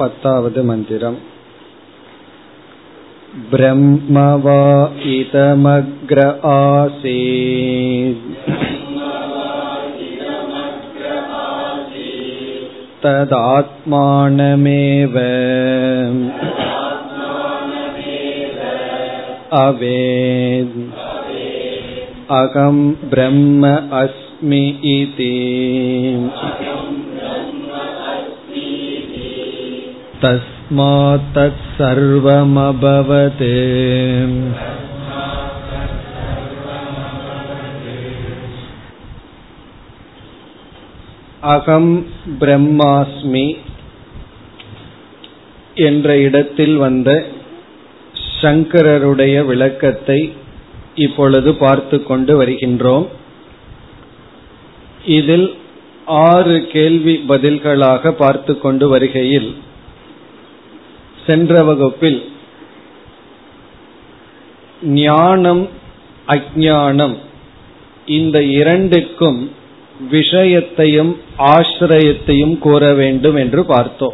पतावद् मन्दिरम् ब्रह्म वा इदमग्र आसीत् तदात्मानमेव अवेद् अहं ब्रह्म अस्मि इति तस्मात् तत्सर्वमभवत् அகம் பிரம்மாஸ்மி என்ற இடத்தில் வந்த சங்கரருடைய விளக்கத்தை இப்பொழுது பார்த்து கொண்டு வருகின்றோம் இதில் ஆறு கேள்வி பதில்களாக பார்த்து கொண்டு வருகையில் சென்ற வகுப்பில் ஞானம் அஜானம் இந்த இரண்டுக்கும் விஷயத்தையும் ஆசிரியத்தையும் கூற வேண்டும் என்று பார்த்தோம்.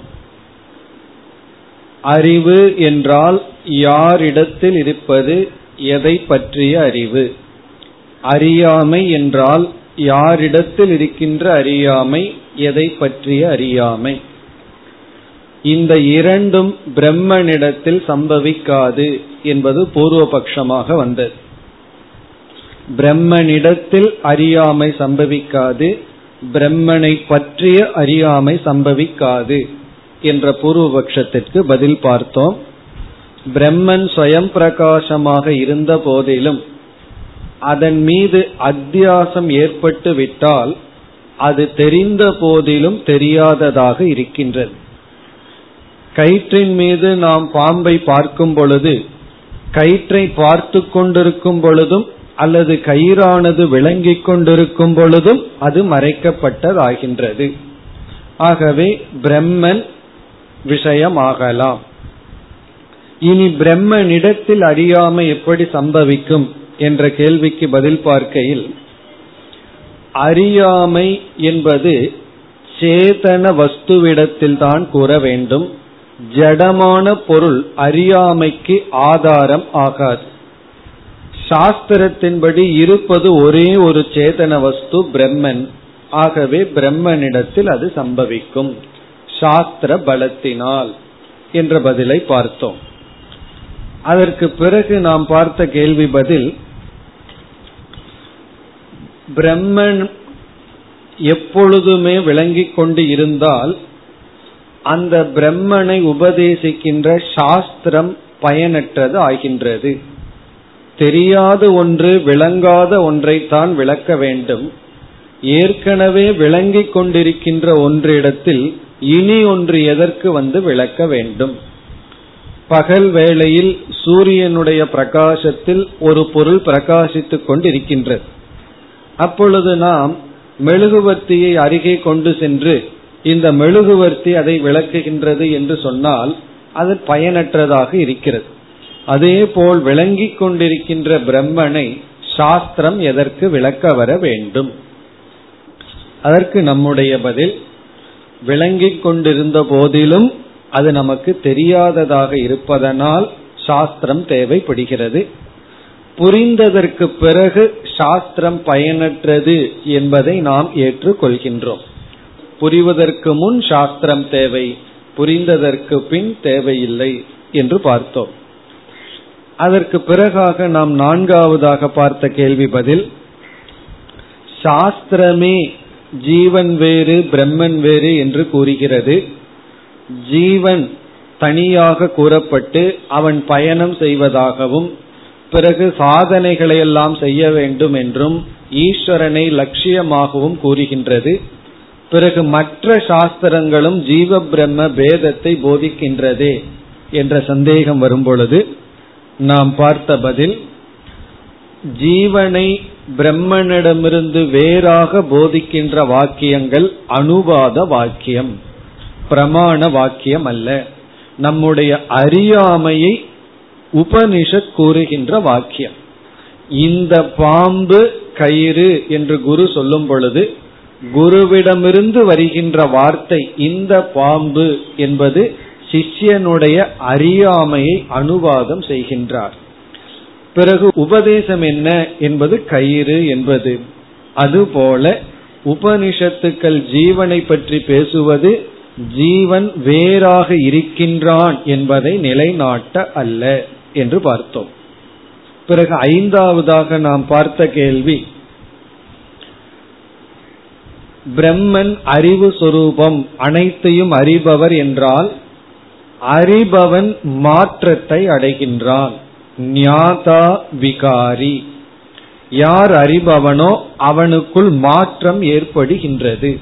அறிவு என்றால் யாரிடத்தில் இருப்பது எதை பற்றிய அறிவு? அறியாமை என்றால் யாரிடத்தில் இருக்கின்ற அறியாமை எதை பற்றிய அறியாமை? இந்த இரண்டும் பிரம்மனிடத்தில் சம்பவிக்காது என்பது பூர்வபக்ஷமாக வந்தது. பிரம்மனிடத்தில் அறியாமை சம்பவிக்காது பிரம்மனை பற்றிய அறியாமை சம்பவிக்காது என்ற பூர்வபக்ஷத்திற்கு பதில் பார்த்தோம். பிரம்மன் ஸ்வயம் பிரகாசமாக இருந்த போதிலும் அதன் மீது அத்தியாசம் ஏற்பட்டு விட்டால் அது தெரிந்த போதிலும் தெரியாததாக இருக்கின்றது. கயிற்றின் மீது நாம் பாம்பை பார்க்கும் பொழுது கயிற்றை பார்த்து கொண்டிருக்கும் பொழுதும் அல்லது கயிறானது விளங்கிக் கொண்டிருக்கும் பொழுதும் அது மறைக்கப்பட்டதாகின்றது. ஆகவே பிரம்மன் விஷயமாகலாம். இனி பிரம்மனிடத்தில் அறியாமை எப்படி சம்பவிக்கும் என்ற கேள்விக்கு பதில் பார்க்கையில் அறியாமை என்பது சேதன வஸ்துவிடத்தில் தான் கூற வேண்டும். ஜடமான பொருள் அறியாமைக்கு ஆதாரம் ஆகாது. சாஸ்திரத்தின்படி இருப்பது ஒரே ஒரு சேதன வஸ்து பிரம்மன். ஆகவே பிரம்மனிடத்தில் அது சம்பவிக்கும். சாஸ்திர பலத்தினால் என்ற பதிலை பார்த்தோம். அதற்கு பிறகு நாம் பார்த்த கேள்வி பதில் பிரம்மன் எப்பொழுதுமே விளங்கிக் கொண்டு இருந்தால் அந்த பிரம்மனை உபதேசிக்கின்ற சாஸ்திரம் பயனற்றது ஆகின்றது. தெரியாத ஒன்று விளங்காத ஒன்றைத்தான் விளக்க வேண்டும். ஏற்கனவே விளங்கிக் கொண்டிருக்கின்ற ஒன்றிடத்தில் இனி ஒன்று எதற்கு வந்து விளக்க வேண்டும்? பகல் வேளையில் சூரியனுடைய பிரகாசத்தில் ஒரு பொருள் பிரகாசித்துக் கொண்டிருக்கின்றது. அப்பொழுது நாம் மெழுகுவர்த்தியை அருகே கொண்டு சென்று இந்த மெழுகுவர்த்தி அதை விளக்குகின்றது என்று சொன்னால் அது பயனற்றதாக இருக்கிறது. அதே போல் விளங்கிக் கொண்டிருக்கின்ற பிரம்மனை சாஸ்திரம் எதற்கு விளக்க வர வேண்டும்? அதற்கு நம்முடைய பதில் விளங்கிக் கொண்டிருந்த போதிலும் அது நமக்கு தெரியாததாக இருப்பதனால் சாஸ்திரம் தேவைப்படுகிறது. புரிந்ததற்கு பிறகு சாஸ்திரம் பயனற்றது என்பதை நாம் ஏற்றுக்கொள்கின்றோம். புரிவதற்கு முன் சாஸ்திரம் தேவை புரிந்ததற்கு பின் தேவையில்லை என்று பார்த்தோம். அதற்கு பிறகாக நாம் நான்காவதாக பார்த்த கேள்வி பதில் சாஸ்திரமே ஜீவன் வேறு பிரம்மன் வேறு என்று கூறுகிறது. ஜீவன் தனியாக கூறப்பட்டு அவன் பயணம் செய்வதாகவும் பிறகு சாதனைகளை எல்லாம் செய்ய வேண்டும் என்றும் ஈஸ்வரனை லட்சியமாகவும் கூறுகின்றது. பிறகு மற்ற சாஸ்திரங்களும் ஜீவ பிரம்ம பேதத்தை போதிக்கின்றதே என்ற சந்தேகம் வரும்பொழுது நாம் பார்த்த பதில் ஜீவனை பிரம்மனிடமிருந்து வேறாக போதிக்கின்ற வாக்கியங்கள் அனுவாத வாக்கியம் பிரமாண வாக்கியம் அல்ல. நம்முடைய அறியாமையை உபனிஷத் கூறுகின்ற வாக்கியம். இந்த பாம்பு கயிறு என்று குரு சொல்லும் பொழுது குருவிடமிருந்து வருகின்ற வார்த்தை இந்த பாம்பு என்பது சிஷ்யனுடைய அறியாமையை அனுவாதம் செய்கின்றார். பிறகு உபதேசம் என்ன என்பது கயிறு என்பது. அதுபோல உபனிஷத்துக்கள் ஜீவனை பற்றி பேசுவது ஜீவன் வேறாக இருக்கின்றான் என்பதை நிலைநாட்ட அல்ல என்று பார்த்தோம். பிறகு ஐந்தாவதாக நாம் பார்த்த கேள்வி பிரம்மன் அறிவு சொரூபம் அனைத்தையும் அறிபவர் என்றால் அறிபவன் மாற்றத்தை அடைகின்றான். ஞாதா விகாரி. யார் அறிபவனோ அவனுக்குள் மாற்றம் ஏற்படுகின்றது.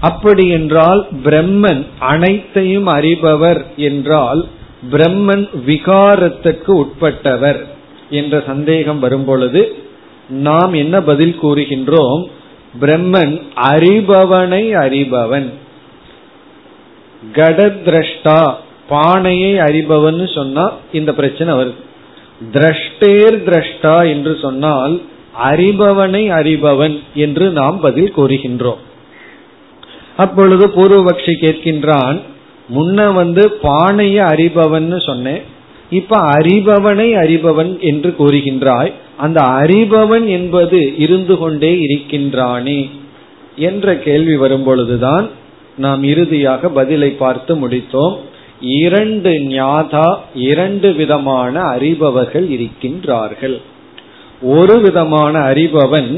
அப்படி என்றால் பிரம்மன் அனைத்தையும் அறிபவர் என்றால் பிரம்மன் விகாரத்துக்கு உட்பட்டவர் என்ற சந்தேகம் வரும்பொழுது நாம் என்ன பதில் கூறுகின்றோம்? பிரம்மன் அறிபவனை அறிபவன். கடத்ரஷ்டா பானையை அறிபவன் சொன்னா இந்த பிரச்சனை வருது. திரஷ்டேர் திரஷ்டா என்று சொன்னால் அறிபவனை அறிபவன் என்று நாம் பதில் கூறுகின்றோம். அப்பொழுது பூர்வபக்ஷி கேட்கின்றான் முன்ன வந்து பானையை அறிபவன் சொன்னேன் இப்ப அறிபவனை அறிபவன் என்று கூறுகின்றாய் அந்த அறிபவன் என்பது இருந்து கொண்டே இருக்கின்றானே என்ற கேள்வி வரும்பொழுதுதான் நாம் இறுதியாக பதிலை பார்த்து முடித்தோம். இரண்டு ஞாதா இரண்டு விதமான அறிபவர்கள் இருக்கின்றார்கள். ஒரு விதமான அறிபவன்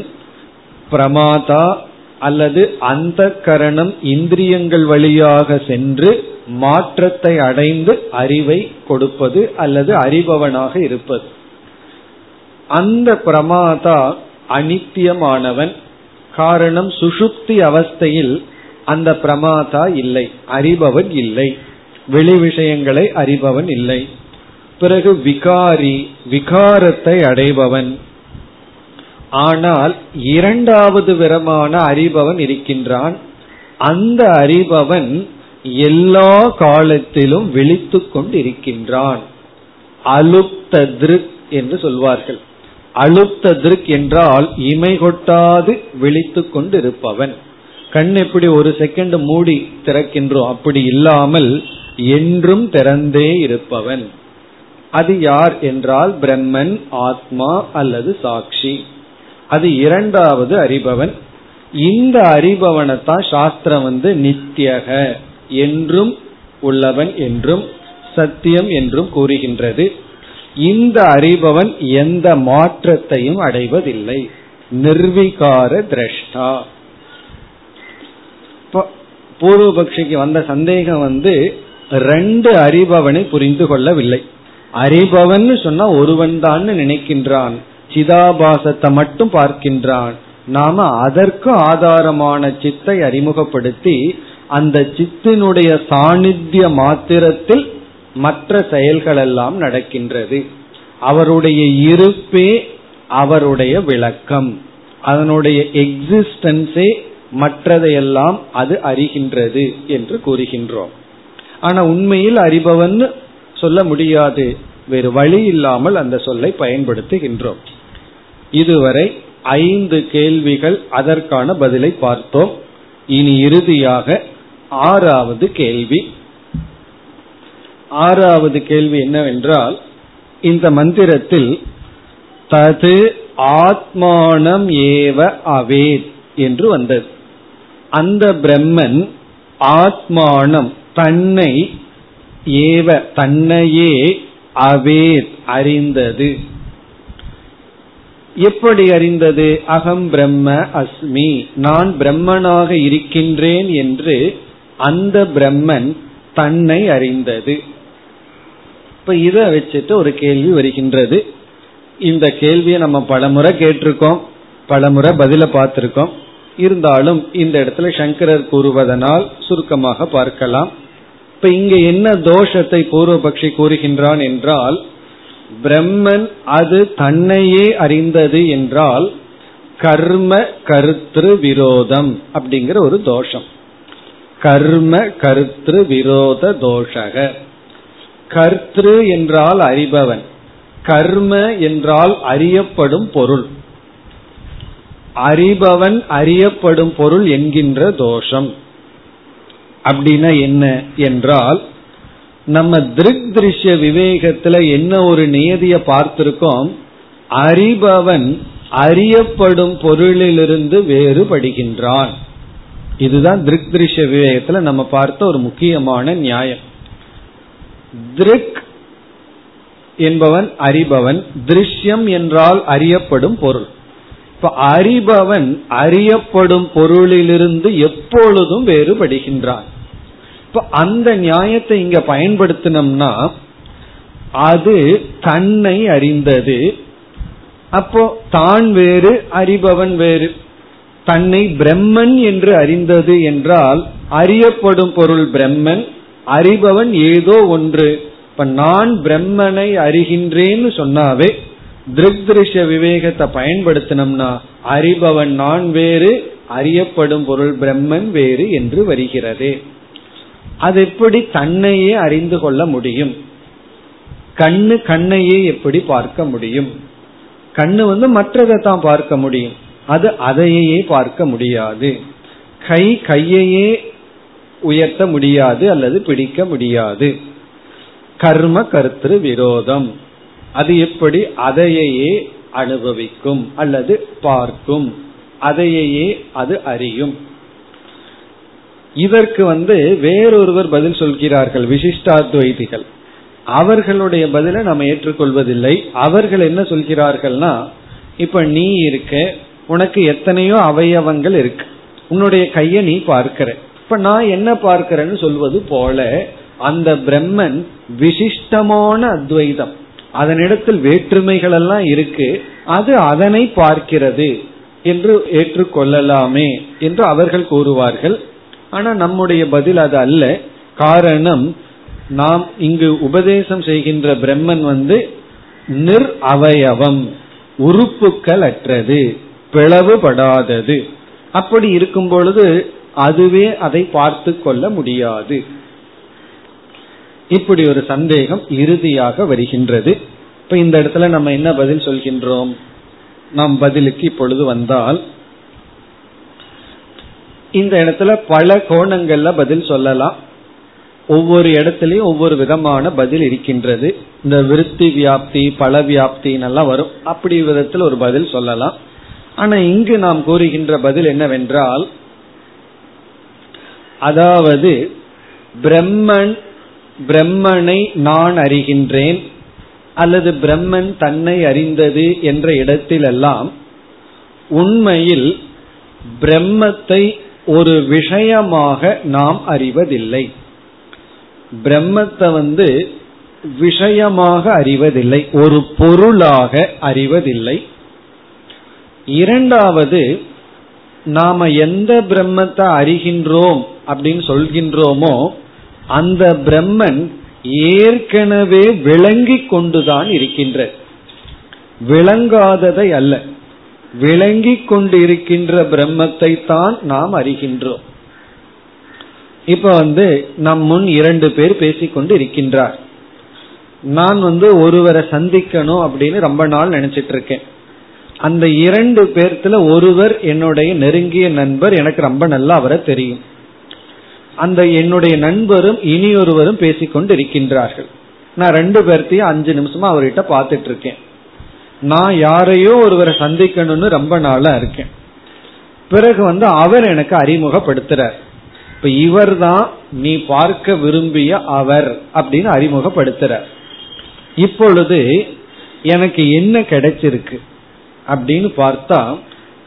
பிரமாதா அல்லது அந்த கரணம் இந்திரியங்கள் வழியாக சென்று மாற்றத்தை அடைந்து அறிவை கொடுப்பது அல்லது அறிபவனாக இருப்பது. அந்த பிரமாதா அனித்தியமானவன். காரணம் சுசுப்தி அவஸ்தையில் அந்த பிரமாதா இல்லை அறிபவன் இல்லை. வெளி விஷயங்களை அறிபவன் இல்லை. பிறகு விகாரி விகாரத்தை அடைபவன். ஆனால் இரண்டாவது விதமான அறிபவன் இருக்கின்றான். அந்த அறிபவன் எல்லா காலத்திலும் விழித்து கொண்டிருக்கின்றான். அலுப்த திருக் என்று சொல்வார்கள். அலுப்த திருக் என்றால் இமை கொட்டாது விழித்து கொண்டிருப்பவன். கண் எப்படி ஒரு செகண்ட் மூடி திறக்கின்றோம் அப்படி இல்லாமல் என்றும் திறந்தே இருப்பவன். அது யார் என்றால் பிரம்மன் ஆத்மா அல்லது சாட்சி. அது இரண்டாவது அறிபவன். இந்த அறிபவனைத்தான் சாஸ்திரம் வந்து நித்தியக என்றும் உள்ளவன் என்றும் சத்தியம் என்றும் கூறுகின்றது. இந்த அறிபவன் எந்த மாற்றத்தையும் அடைவதில்லை. நிர்விகார திரஷ்டா. பூர்வபக்ஷிக்கு வந்த சந்தேகம் வந்து ரெண்டு அறிபவனை புரிந்து கொள்ளவில்லை. அறிபவன் சொன்னா ஒருவன் தான் நினைக்கின்றான். சிதாபாசத்தை மட்டும் பார்க்கின்றான். நாம அதற்கு ஆதாரமான சித்தை அறிமுகப்படுத்தி அந்த சித்தினுடைய சாநித்திய மாத்திரத்தில் மற்ற செயல்கள் எல்லாம் நடக்கின்றது. அவருடைய இருப்பே அவருடைய விளக்கம். அதனுடைய எக்ஸிஸ்டன்ஸே மற்றதையெல்லாம் அது அறிகின்றது என்று கூறுகின்றோம். ஆனா உண்மையில் அறிபவன் சொல்ல முடியாது. வேறு வழி இல்லாமல் அந்த சொல்லை பயன்படுத்துகின்றோம். இதுவரை ஐந்து கேள்விகள் அதற்கான பதிலை பார்த்தோம். இனி இறுதியாக ஆறாவது கேள்வி. ஆறாவது கேள்வி என்னவென்றால் இந்த மந்திரத்தில் தது ஆத்மானம் ஏவ அவேத் என்று வந்தது. அந்த பிரம்மன் ஆத்மானம் தன்னை ஏவ தன்னையே அவேத் அறிந்தது. எப்படி அறிந்தது? அகம் பிரம்ம அஸ்மி. நான் பிரம்மனாக இருக்கின்றேன் என்று அந்த பிரம்மன் தன்னை அறிந்தது. இப்ப இதை வச்சுட்டு ஒரு கேள்வி வருகின்றது. இந்த கேள்வியை நம்ம பலமுறை கேட்டிருக்கோம். பலமுறை பதில பார்த்திருக்கோம். இருந்தாலும் இந்த இடத்துல சங்கரர் கூறுவதனால் சுருக்கமாக பார்க்கலாம். இப்ப இங்க என்ன தோஷத்தை பூர்வபக்ஷி கூறுகின்றான் என்றால் பிரம்மன் அது தன்னையே அறிந்தது என்றால் கர்ம கருத்து விரோதம் அப்படிங்கிற ஒரு தோஷம். கர்ம கர்த்திரு விரோத தோஷக. கர்த்திரு என்றால் அறிபவன். கர்ம என்றால் அறியப்படும் பொருள். அறிபவன் அறியப்படும் பொருள் என்கின்ற தோஷம். அப்படின்னா என்ன என்றால் நம்ம திருக் திருஷ்ய விவேகத்துல என்ன ஒரு நியதியை பார்த்திருக்கோம் அறிபவன் அறியப்படும் பொருளிலிருந்து வேறுபடுகின்றான். இதுதான் திருக் திருஷ்ய விவேகத்துல நம்ம பார்த்த ஒரு முக்கியமான நியாயம். திருக் என்பவன் அறிபவன் திருஷ்யம் என்றால் அறியப்படும் பொருள். இப்ப அறிபவன் அறியப்படும் பொருளிலிருந்து எப்பொழுதும் வேறுபடுகின்றான். இப்ப அந்த நியாயத்தை இங்க பயன்படுத்தினோம்னா அது தன்னை அறிந்தது. அப்போ தான் வேறு அறிபவன் வேறு. தன்னை பிரம்மன் என்று அறிந்தது என்றால் அறியப்படும் பொருள் பிரம்மன் அறிபவன் ஏதோ ஒன்று. இப்ப நான் பிரம்மனை அறிகின்றேன்னு சொன்னாவே திருஷ்ய விவேகத்தை பயன்படுத்தினோம்னா அறிபவன் நான் வேறு அறியப்படும் பொருள் பிரம்மன் வேறு என்று வருகிறது. அது எப்படி தன்னையே அறிந்து கொள்ள முடியும்? கண்ணு கண்ணையே எப்படி பார்க்க முடியும்? கண்ணு வந்து மற்றதை தான் பார்க்க முடியும். அது அதையே பார்க்க முடியாது. கை கையையே உயர்த்த முடியாது அல்லது பிடிக்க முடியாது. கர்ம கருத்து விரோதம். அது எப்படி அதையே அனுபவிக்கும் அல்லது பார்க்கும். அதையே அது அறியும். இதற்கு வந்து வேறொருவர் பதில் சொல்கிறார்கள் விசிஷ்டாத்வைதிகள். அவர்களுடைய பதிலை நம்ம ஏற்றுக்கொள்வதில்லை. அவர்கள் என்ன சொல்கிறார்கள்னா இப்ப நீ இருக்க உனக்கு எத்தனையோ அவயவங்கள் இருக்கு. உன்னுடைய கைய நீ பார்க்கிற. இப்ப நான் என்ன பார்க்கிறேன்னு சொல்வது போல அந்த பிரம்மன் விசிஷ்டமான அத்வைதம். அதனிடத்தில் வேற்றுமைகள் எல்லாம் இருக்கு. அது அதனை பார்க்கிறது என்று ஏற்றுக்கொள்ளலாமே என்று அவர்கள் கூறுவார்கள். ஆனா நம்முடைய பதில் அது அல்ல. காரணம் நாம் இங்கு உபதேசம் செய்கின்ற பிரம்மன் வந்து நிர் அவயவம் உறுப்புக்கள் அற்றது. பிளவுபடாதது. அப்படி இருக்கும் பொழுது அதுவே அதை பார்த்து கொள்ள முடியாது. இப்படி ஒரு சந்தேகம் இறுதியாக வருகின்றது. இப்ப இந்த இடத்துல நம்ம என்ன பதில் சொல்கின்றோம்? நாம் பதிலுக்கு இப்பொழுது வந்தால் இந்த இடத்துல பல கோணங்கள்ல பதில் சொல்லலாம். ஒவ்வொரு இடத்துலயும் ஒவ்வொரு விதமான பதில் இருக்கின்றது. இந்த விருத்தி வியாப்தி பல வியாப்தின்னெல்லாம் வரும். அப்படி விதத்தில் ஒரு பதில் சொல்லலாம். ஆனா இங்கு நாம் கூறுகின்ற பதில் என்னவென்றால் அதாவது பிரம்மன் பிரம்மனை நான் அறிகின்றேன் அல்லது பிரம்மன் தன்னை அறிந்தது என்ற இடத்திலெல்லாம் உண்மையில் பிரம்மத்தை ஒரு விஷயமாக நாம் அறிவதில்லை. பிரம்மத்தை வந்து விஷயமாக அறிவதில்லை ஒரு பொருளாக அறிவதில்லை. இரண்டாவது நாம எந்த பிரம்மத்தை அறிகின்றோம் அப்படின்னு சொல்கின்றோமோ அந்த பிரம்மன் ஏற்கனவே விளங்கி கொண்டுதான் இருக்கின்ற. விளங்காததை அல்ல. விளங்கி கொண்டிருக்கின்ற பிரம்மத்தை தான் நாம் அறிகின்றோம். இப்ப வந்து நம் முன் இரண்டு பேர் பேசிக்கொண்டு இருக்கின்றார். நான் வந்து ஒருவரை சந்திக்கணும் அப்படின்னு ரொம்ப நாள் நினைச்சிட்டு இருக்கேன். அந்த இரண்டு பேர்த்துல ஒருவர் என்னுடைய நெருங்கிய நண்பர் எனக்கு ரொம்ப நல்லா அவரை தெரியும். அந்த என்னுடைய நண்பரும் இனி ஒருவரும் பேசிக்கொண்டு இருக்கின்றார்கள் நான் ரெண்டு பேர்த்தையும் அஞ்சு நிமிஷமா அவர்கிட்ட பாத்துட்டு இருக்கேன் நான் யாரையோ ஒருவரை சந்திக்கணும்னு ரொம்ப நாளா இருக்கேன். பிறகு வந்து அவர் எனக்கு அறிமுகப்படுத்துறார். இப்ப இவர் தான் நீ பார்க்க விரும்பிய அவர் அப்படின்னு அறிமுகப்படுத்துறார். இப்பொழுது எனக்கு என்ன கிடைச்சிருக்கு? அப்படின்னு பார்த்தா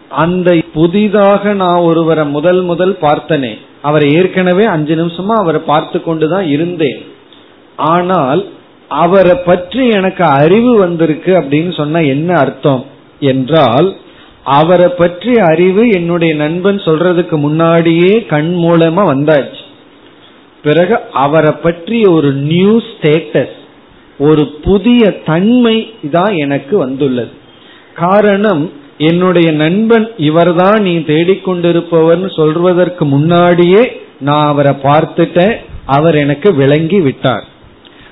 அந்த புதிதாக நான் ஒருவரை முதல் முதல் பார்த்தனே அவரை ஏற்கனவே அஞ்சு நிமிஷமா அவரை பார்த்து கொண்டுதான் இருந்தேன். ஆனால் அவரை பற்றி எனக்கு அறிவு வந்திருக்கு அப்படின்னு சொன்னா என்ன அர்த்தம்? என்றால் அவரை பற்றி அறிவு என்னுடைய நண்பன் சொல்றதுக்கு முன்னாடியே கண் மூலமா வந்தாச்சு. பிறகு அவரை பற்றி ஒரு நியூ ஸ்டேட்டஸ் ஒரு புதிய தன்மை தான் எனக்கு வந்துள்ளது. காரணம் என்னுடைய நண்பன் இவர்தான் நீ தேடிக்கொண்டிருப்பவர்னு சொல்வதற்கு முன்னாடியே நான் அவரை பார்த்துட்டேன். அவர் எனக்கு விளங்கி விட்டார்.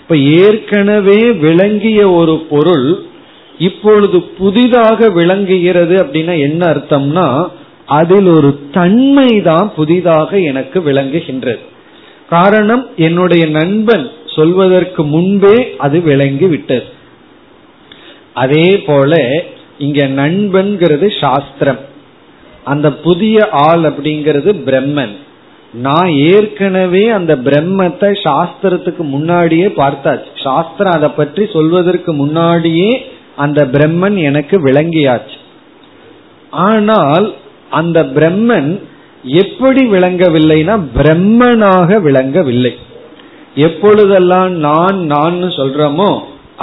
இப்ப ஏற்கனவே விளங்கிய ஒரு பொருள் இப்பொழுது புதிதாக விளங்குகிறது அப்படின்னா என்ன அர்த்தம்னா அதில் ஒரு தன்மை தான் புதிதாக எனக்கு விளங்குகின்றது. காரணம் என்னுடைய நண்பன் சொல்வதற்கு முன்பே அது விளங்கி விட்டது. அதே போல இங்க நண்பன்கிறது சாஸ்திரம். அந்த புதிய ஆள் அப்படிங்கிறது பிரம்மன். நான் ஏற்கனவே அந்த பிரம்மத்தை சாஸ்திரத்துக்கு முன்னாடியே பார்த்தாச்சு. சாஸ்திரம் அதை பற்றி சொல்வதற்கு முன்னாடியே அந்த பிரம்மன் எனக்கு விளங்கியாச்சு. ஆனால் அந்த பிரம்மன் எப்படி விளங்கவில்லைனா பிரம்மனாக விளங்கவில்லை. எப்பொழுதெல்லாம் நான் நான் சொல்றோமோ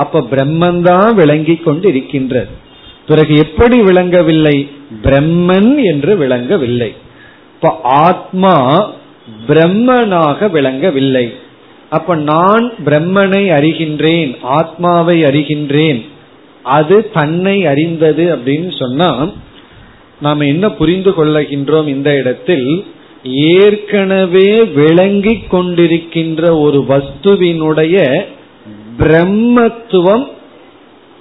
அப்ப பிரம்மன் தான் விளங்கி கொண்டு இருக்கின்றது பிறகு எப்படி விளங்கவில்லை? பிரம்மன் என்று விளங்கவில்லை. இப்ப ஆத்மா பிரம்மனாக விளங்கவில்லை. அப்ப நான் பிரம்மனை அறிகின்றேன் ஆத்மாவை அறிகின்றேன். அது தன்னை அறிந்தது அப்படின்னு சொன்னா நாம என்ன புரிந்து கொள்ளுகின்றோம் இந்த இடத்தில்? ஏற்கனவே விளங்கி கொண்டிருக்கின்ற ஒரு வஸ்துவினுடைய பிரம்மத்துவம்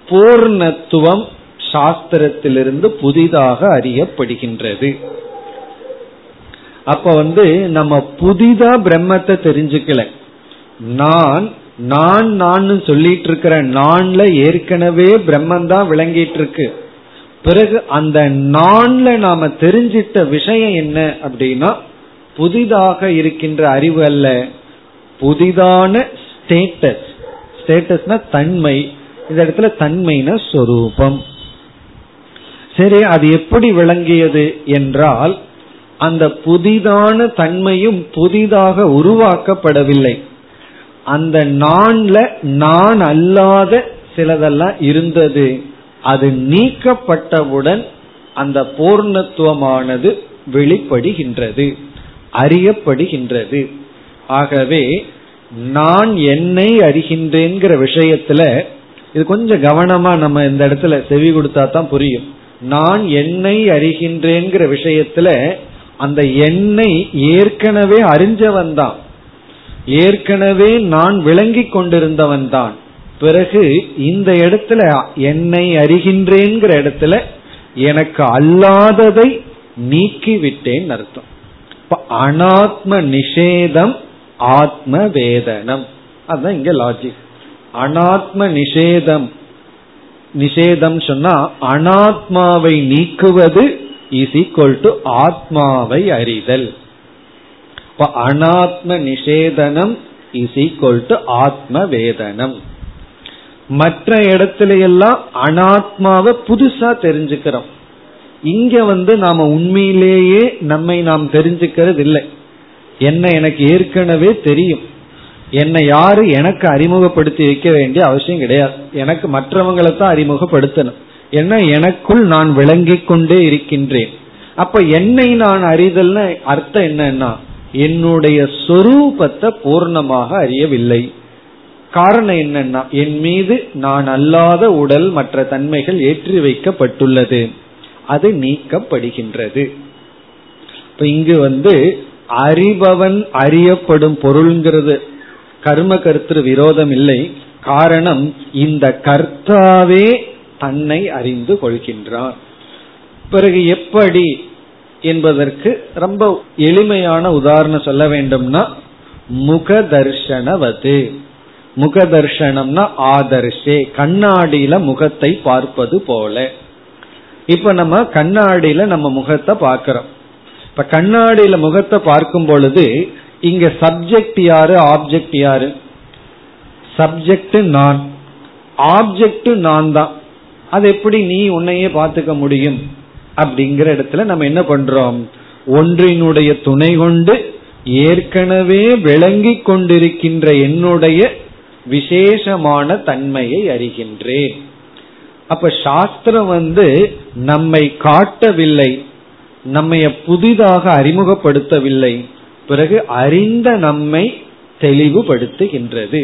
பூர்ணத்துவம் சாஸ்திரத்திலிருந்து புதிதாக அறியப்படுகின்றது. அப்ப வந்து நம்ம புதிதா பிரம்மத்தை தெரிஞ்சுக்கல. நான் நான் நான் சொல்லிட்டு இருக்கிற நான்ல ஏற்கனவே பிரம்மன் தான் விளங்கிட்டு இருக்கு பிறகு அந்த நான்ல நாம தெரிஞ்சிட்ட விஷயம் என்ன அப்படின்னா புதிதாக இருக்கின்ற அறிவு அல்ல புதிதான ஸ்டேட்டஸ் ஸ்டேட்டஸ்னா தன்மை. இந்த இடத்துல தன்மைன சொரூபம். சரி அது எப்படி விளங்கியது என்றால் அந்த புதிதான தன்மையும் புதிதாக உருவாக்கப்படவில்லை. அந்த நான்ல நான் அல்லாத சிலதெல்லாம் இருந்தது. அது நீக்கப்பட்டவுடன் அந்த பூர்ணத்துவமானது வெளிப்படுகின்றது அறியப்படுகின்றது. ஆகவே நான் என்னை அறிகின்றேங்கிற விஷயத்துல இது கொஞ்சம் கவனமா நம்ம இந்த இடத்துல செவி கொடுத்தா தான் புரியும். நான் என்னை அறிகின்றேங்கிற விஷயத்துல அந்த என்னை ஏற்கனவே அறிஞ்சவன் தான் ஏற்கனவே நான் விளங்கி கொண்டிருந்தவன் தான் பிறகு இந்த இடத்துல என்னை அறிகின்றேங்கிற இடத்துல எனக்கு அல்லாததை நீக்கிவிட்டேன் அர்த்தம். அனாத்ம நிஷேதம் ஆத்ம வேதனம். அதுதான் இங்க லாஜிக் அனாத்ம நிஷேதம் நிஷேதம் சொன்னா அனாத்மாவை நீக்குவது இஸ் ஈக்வல் டு ஆத்மாவை அறிதல். அனாத்ம நிஷேதனம் இஸ் ஈக்வல் டு ஆத்ம வேதனம். மற்ற இடத்துல எல்லாம் அனாத்மாவை புதுசா தெரிஞ்சுக்கிறோம். இங்க வந்து நாம உண்மையிலேயே நம்மை நாம் தெரிஞ்சுக்கிறது இல்லை என்ன எனக்கு ஏற்கனவே தெரியும். என்னை யாரு எனக்கு அறிமுகப்படுத்தி வைக்க வேண்டிய அவசியம் கிடையாது. எனக்கு மற்றவங்களை தான் அறிமுகப்படுத்தணும். ஏன்னா எனக்குள் நான் விளங்கி கொண்டே இருக்கின்றேன். அப்ப என்னை நான் அறிதல்னு அர்த்தம் என்னன்னா என்னுடைய சொரூபத்தை பூர்ணமாக அறியவில்லை. காரணம் என்னன்னா என் மீது நான் அல்லாத உடல் மற்ற தன்மைகள் ஏற்றி வைக்கப்பட்டுள்ளது. அது நீக்கப்படுகின்றது. இப்ப இங்கு வந்து அறிபவன் அறியப்படும் பொருள்ங்கிறது கர்ம கருத்து விரோதம் இல்லை. காரணம் இந்த கர்த்தாவே தன்னை அறிந்து கொள்கின்றான் பிறகு எப்படி என்பதற்கு ரொம்ப எளிமையான உதாரணம் சொல்ல வேண்டும்னா முக தர்ஷனவது முக தர்ஷனம்னா ஆதர்ஷே. கண்ணாடியில முகத்தை பார்ப்பது போல. இப்ப நம்ம கண்ணாடியில நம்ம முகத்தை பார்க்கிறோம். இப்ப கண்ணாடியில முகத்தை பார்க்கும் பொழுது இங்க சப்ஜெக்ட் யாரு ஆப்ஜெக்ட் யாரு? சப்ஜெக்ட் நான். ஆப்ஜெக்ட் நான் தான். அது எப்படி நீ உன்னையே பார்த்துக்க முடியும்? அப்படிங்கிற இடத்துல நம்ம என்ன பண்றோம்? ஒன்றினுடைய துணை கொண்டு ஏற்கனவே விளங்கி கொண்டிருக்கின்ற என்னுடைய விசேஷமான தன்மையை அறிகின்றேன். அப்ப சாஸ்திரம் வந்து நம்மை காட்டவில்லை நம்மைய புதிதாக அறிமுகப்படுத்தவில்லை பிறகு அறிந்த நம்மை தெளிவுபடுத்துகின்றது.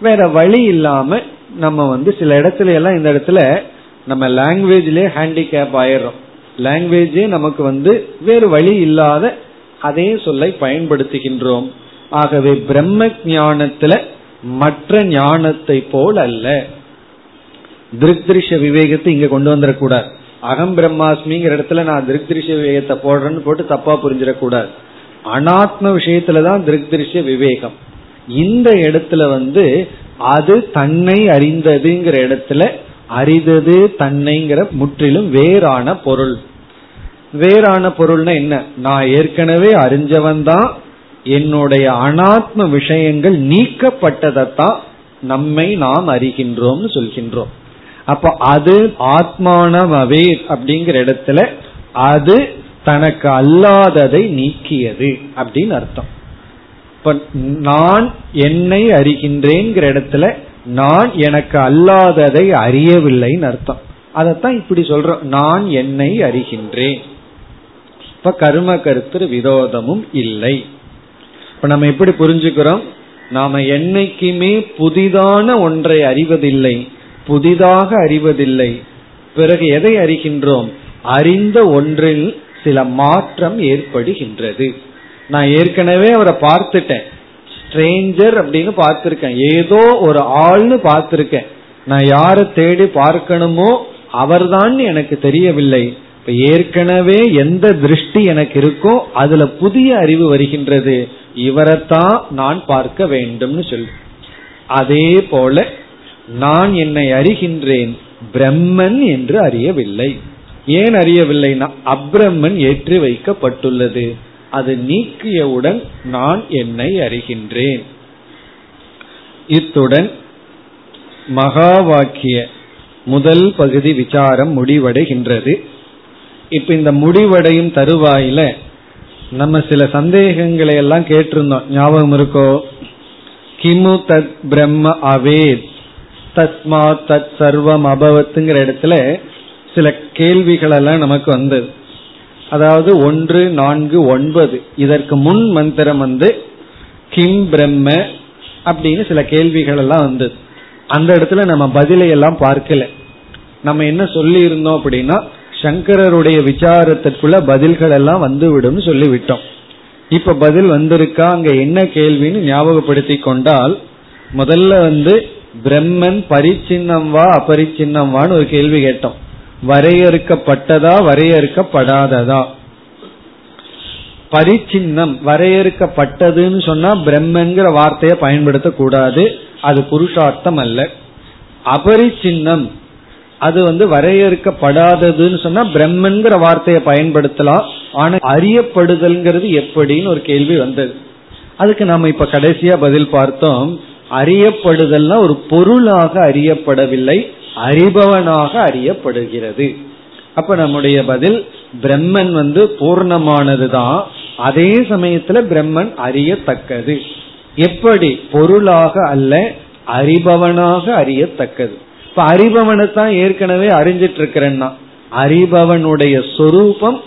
வேற வழி இல்லாம நம்ம வந்து சில இடத்துல எல்லாம் இந்த இடத்துல நம்ம லாங்குவேஜ்லயே ஹேண்டிகேப் ஆயிடுறோம். லாங்குவேஜே நமக்கு வந்து வேறு வழி இல்லாத அதே சொல்லை பயன்படுத்துகின்றோம். ஆகவே பிரம்ம ஞானத்துல மற்ற ஞானத்தை போல் அல்ல. திருஷ்ய விவேகத்தை இங்க கொண்டு வந்துடக்கூடாது அகம் பிரம்மாஸ்மிங்கிற இடத்துல நான் திருஷ்ய விவேகத்தை போடுறேன்னு போட்டு தப்பா புரிஞ்சிடக்கூடாது அனாத்ம விஷயத்துலதான் திருஷ்ய விவேகம். இந்த இடத்துல வந்து அது தன்னை அறிந்ததுங்கிற இடத்துல அறிந்தது தன்னைங்கிற முற்றிலும் வேறான பொருள். வேறான பொருள்னா என்ன? நான் ஏற்கனவே அறிஞ்சவன் தான். என்னுடைய அனாத்ம விஷயங்கள் நீக்கப்பட்டதைத்தான் நம்மை நாம் அறிகின்றோம் சொல்கின்றோம். அப்ப அது ஆத்மானவே அப்படிங்கிற இடத்துல அது தனக்கு அல்லாததை நீக்கியது அப்படின்னு அர்த்தம். இப்ப நான் என்னை அறிகின்றேங்கிற இடத்துல நான் எனக்கு அல்லாததை அறியவில்லைன்னு அர்த்தம். அதைத்தான் இப்படி சொல்றோம். நான் என்னை அறிகின்றேன். இப்ப கர்ம கருத்து விரோதமும் இல்லை. இப்ப நம்ம எப்படி புரிஞ்சுக்கிறோம்? நாம என்னைக்குமே புதிதான ஒன்றை அறிவதில்லை. புதிதாக அறிவதில்லை. பிறகு எதை அறிகின்றோம்? அறிந்த ஒன்றில் சில மாற்றம் ஏற்படுகின்றது. நான் ஏற்கனவே அவரை பார்த்துட்டேன். ஸ்ட்ரேஞ்சர் அப்படின்னு பார்த்திருக்கேன். ஏதோ ஒரு ஆள்னு பார்த்திருக்கேன். நான் யாரை தேடி பார்க்கணுமோ அவர்தான் எனக்கு தெரியவில்லை. இப்ப ஏற்கனவே எந்த திருஷ்டி எனக்கு இருக்கோ அதுல புதிய அறிவு வருகின்றது. இவரைத்தான் நான் பார்க்க வேண்டும்னு சொல்லு அதே போல நான் என்னை அறிகின்றேன். பிரம்மன் என்று அறியவில்லை. ஏன் அறியவில்லைன்னா அப்ரம்மன் ஏற்றி வைக்கப்பட்டுள்ளது. அது நீக்கியவுடன் நான் என்னை அறிகின்றேன். இத்துடன் மகா வாக்கிய முதல் பகுதி விசாரம் முடிவடைகின்றது. இப்ப இந்த முடிவடையும் தருவாயில நம்ம சில சந்தேகங்களை எல்லாம் கேட்டிருந்தோம். ஞாபகம் இருக்கோ? கிமு தத் பிரம்ம அவேத் தத்மா தத் சர்வம் அபவத்துங்கிற இடத்துல சில கேள்விகள் எல்லாம் நமக்கு வந்தது. அதாவது ஒன்று நான்கு ஒன்பது. இதற்கு முன் மந்திரம் வந்து கிம் பிரம்ம அப்படின்னு சில கேள்விகள் எல்லாம் வந்தது. அந்த இடத்துல நம்ம பதிலை எல்லாம் பார்க்கல. நம்ம என்ன சொல்லி இருந்தோம் அப்படின்னா சங்கரருடைய விசாரத்திற்குள்ள பதில்கள் எல்லாம் வந்து விடும் சொல்லிவிட்டோம். இப்ப பதில் வந்திருக்கா? அங்க என்ன கேள்வின்னு ஞாபகப்படுத்தி கொண்டால் முதல்ல வந்து பிரம்மன் பரிச்சின்னம் வா அபரிச்சின்னம் வான்னு ஒரு கேள்வி கேட்டோம். வரையறுக்கப்பட்டதா வரையறுக்கப்படாததா? பரிச்சின்னம் வரையறுக்கப்பட்டதுன்னு சொன்னா பிரம்மங்கிற வார்த்தையை பயன்படுத்த கூடாது அது புருஷார்த்தம் அல்ல. அபரிச்சின்னம் அது வந்து வரையறுக்கப்படாததுன்னு சொன்னா பிரம்மன்கிற வார்த்தையை பயன்படுத்தலாம். ஆனா அறியப்படுதல்ங்கிறது எப்படின்னு ஒரு கேள்வி வந்தது. அதுக்கு நாம இப்ப கடைசியா பதில் பார்த்தோம். அறியப்படுதல்னா ஒரு பொருளாக அறியப்படவில்லை. அறிபவனாக அறியப்படுகிறது. அப்ப நம்முடைய பதில் பிரம்மன் வந்து பூர்ணமானதுதான். அதே சமயத்துல பிரம்மன் அறியத்தக்கது. எப்படி? பொருளாக அல்ல அறிபவனாக அறியத்தக்கது. இப்ப அறிபவனை தான் ஏற்கனவே அறிஞ்சிட்டு இருக்கிறேன்னா அறிபவனுடைய சொரூபம்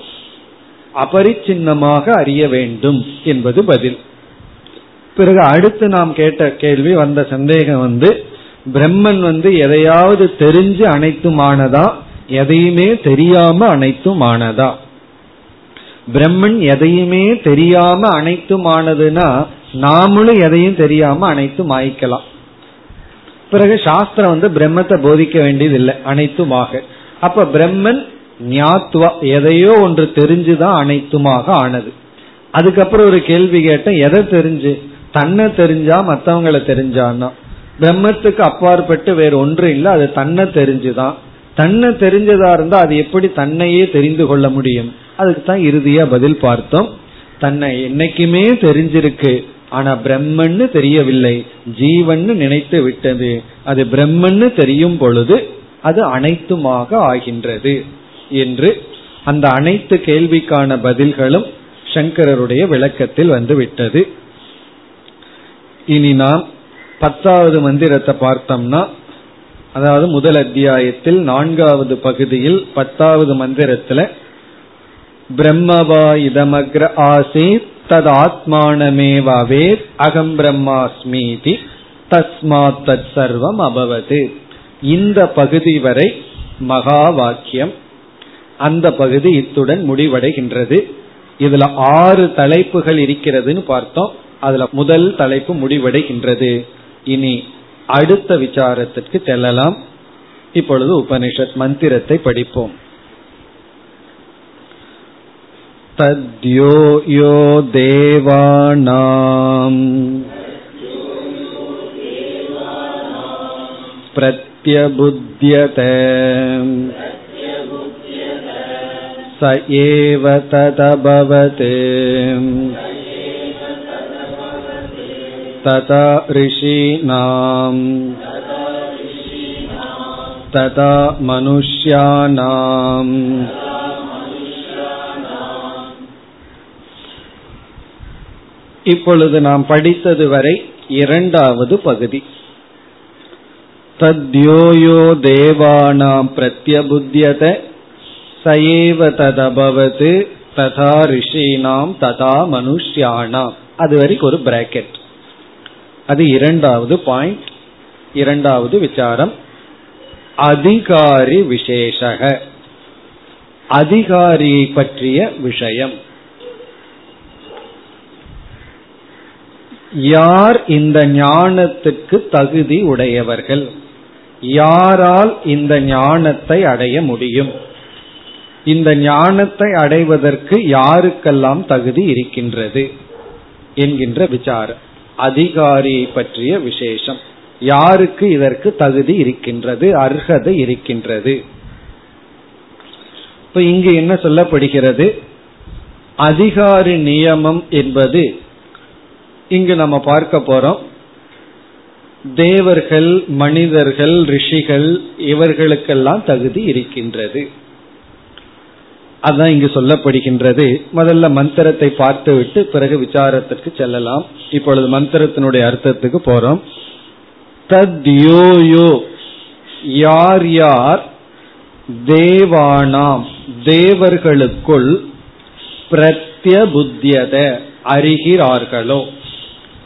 அபரிச்சின்னமாக அறிய வேண்டும் என்பது பதில். பிறகு அடுத்து நாம் கேட்ட கேள்வி வந்த சந்தேகம் வந்து பிரம்மன் வந்து எதையாவது தெரிஞ்சு அனைத்துமானதா? எதையுமே தெரியாம அனைத்துமானதா? பிரம்மன் எதையுமே தெரியாம அனைத்துமானதுன்னா நாமளும் எதையும் தெரியாம அனைத்தும் ஆயிக்கலாம் பிறகு சாஸ்திரம் வந்து பிரம்மத்தை போதிக்க வேண்டியதில்லை அனைத்துமாக. அப்ப பிரம்மன் ஞாத்துவா எதையோ ஒன்று தெரிஞ்சுதான் அனைத்துமாக ஆனது. அதுக்கப்புறம் ஒரு கேள்வி கேட்டேன் எதை தெரிஞ்சு? தன்னை தெரிஞ்சா மற்றவங்களை தெரிஞ்சான்னா? பிரம்மத்துக்கு அப்பாற்பட்டு வேற ஒன்று இல்லை அது தன்னை தெரிஞ்சுதான். தன்னை தெரிஞ்சதா இருந்தா அது எப்படி தன்னையே தெரிந்து கொள்ள முடியும்? அதுக்கு தான் இறுதியா பதில் பார்த்தோம். தன்னை என்னைக்குமே தெரிஞ்சிருக்கு ஆனா பிரம்மன்னு தெரியவில்லை. ஜீவன்னு நினைத்து விட்டது. அது பிரம்மன்னு தெரியும் பொழுது அது அனைத்துமாக ஆகின்றது என்று அந்த அனைத்து கேள்விக்கான பதில்களும் சங்கரருடைய விளக்கத்தில் வந்து விட்டது. இனி நாம் பத்தாவது மந்திரத்தை பார்த்தோம்னா அதாவது முதல் அத்தியாயத்தில் நான்காவது பகுதியில் பத்தாவது மந்திரத்துல பிரம்மவா இதமக்ர ஆசீத் தத் ஆத்மானமேவாவே அகம் பிரம்மாஸ்மீதி தஸ்மாத் தத் சர்வம் அபவது. இந்த பகுதி வரை மகா வாக்கியம். அந்த பகுதி இத்துடன் முடிவடைகின்றது. இதுல ஆறு தலைப்புகள் இருக்கிறதுன்னு பார்த்தோம். அதுல முதல் தலைப்பு முடிவடைகின்றது. இனி அடுத்த விசாரத்திற்கு செல்லலாம். இப்பொழுது உபனிஷத் மந்திரத்தை படிப்போம். तद्यो यो देवानाम् प्रत्यबुध्यत स एव तदभवत् तथा ऋषीणाम् तथा मनुष्याणाम् இப்பொழுது நாம் படித்தது வரை இரண்டாவது பகுதி தத்யோயோ தேவானாம் பிரத்யபுத்தியத சயேவ ததபவது ததா ரிஷீனாம் ததா மனுஷ்யானாம் அது வரைக்கும் ஒரு பிராக்கெட் அது இரண்டாவது பாயிண்ட் இரண்டாவது விசாரம். அதிகாரி விசேஷக. அதிகாரியை பற்றிய விஷயம். யார் இந்த ஞானத்துக்கு தகுதி உடையவர்கள்? யாரால் இந்த ஞானத்தை அடைய முடியும்? இந்த ஞானத்தை அடைவதற்கு யாருக்கெல்லாம் தகுதி இருக்கின்றது? என்கின்ற விசாரம். அதிகாரியை பற்றிய விசேஷம். யாருக்கு இதற்கு தகுதி இருக்கின்றது அர்ஹதை இருக்கின்றது. இப்ப இங்கு என்ன சொல்லப்படுகிறது? அதிகாரி நியமம் என்பது இங்கு நம்ம பார்க்க போறோம். தேவர்கள் மனிதர்கள் ரிஷிகள் இவர்களுக்கெல்லாம் தகுதி இருக்கின்றது. அதான் இங்கு சொல்லப்படுகின்றது. முதல்ல மந்திரத்தை பார்த்துவிட்டு பிறகு விசாரத்திற்கு செல்லலாம். இப்பொழுது மந்திரத்தினுடைய அர்த்தத்துக்கு போறோம். தத்யோயோ யார் யார் தேவானாம் தேவர்களுக்குள் பிரத்யபுத்தியத அறிகிறார்களோ?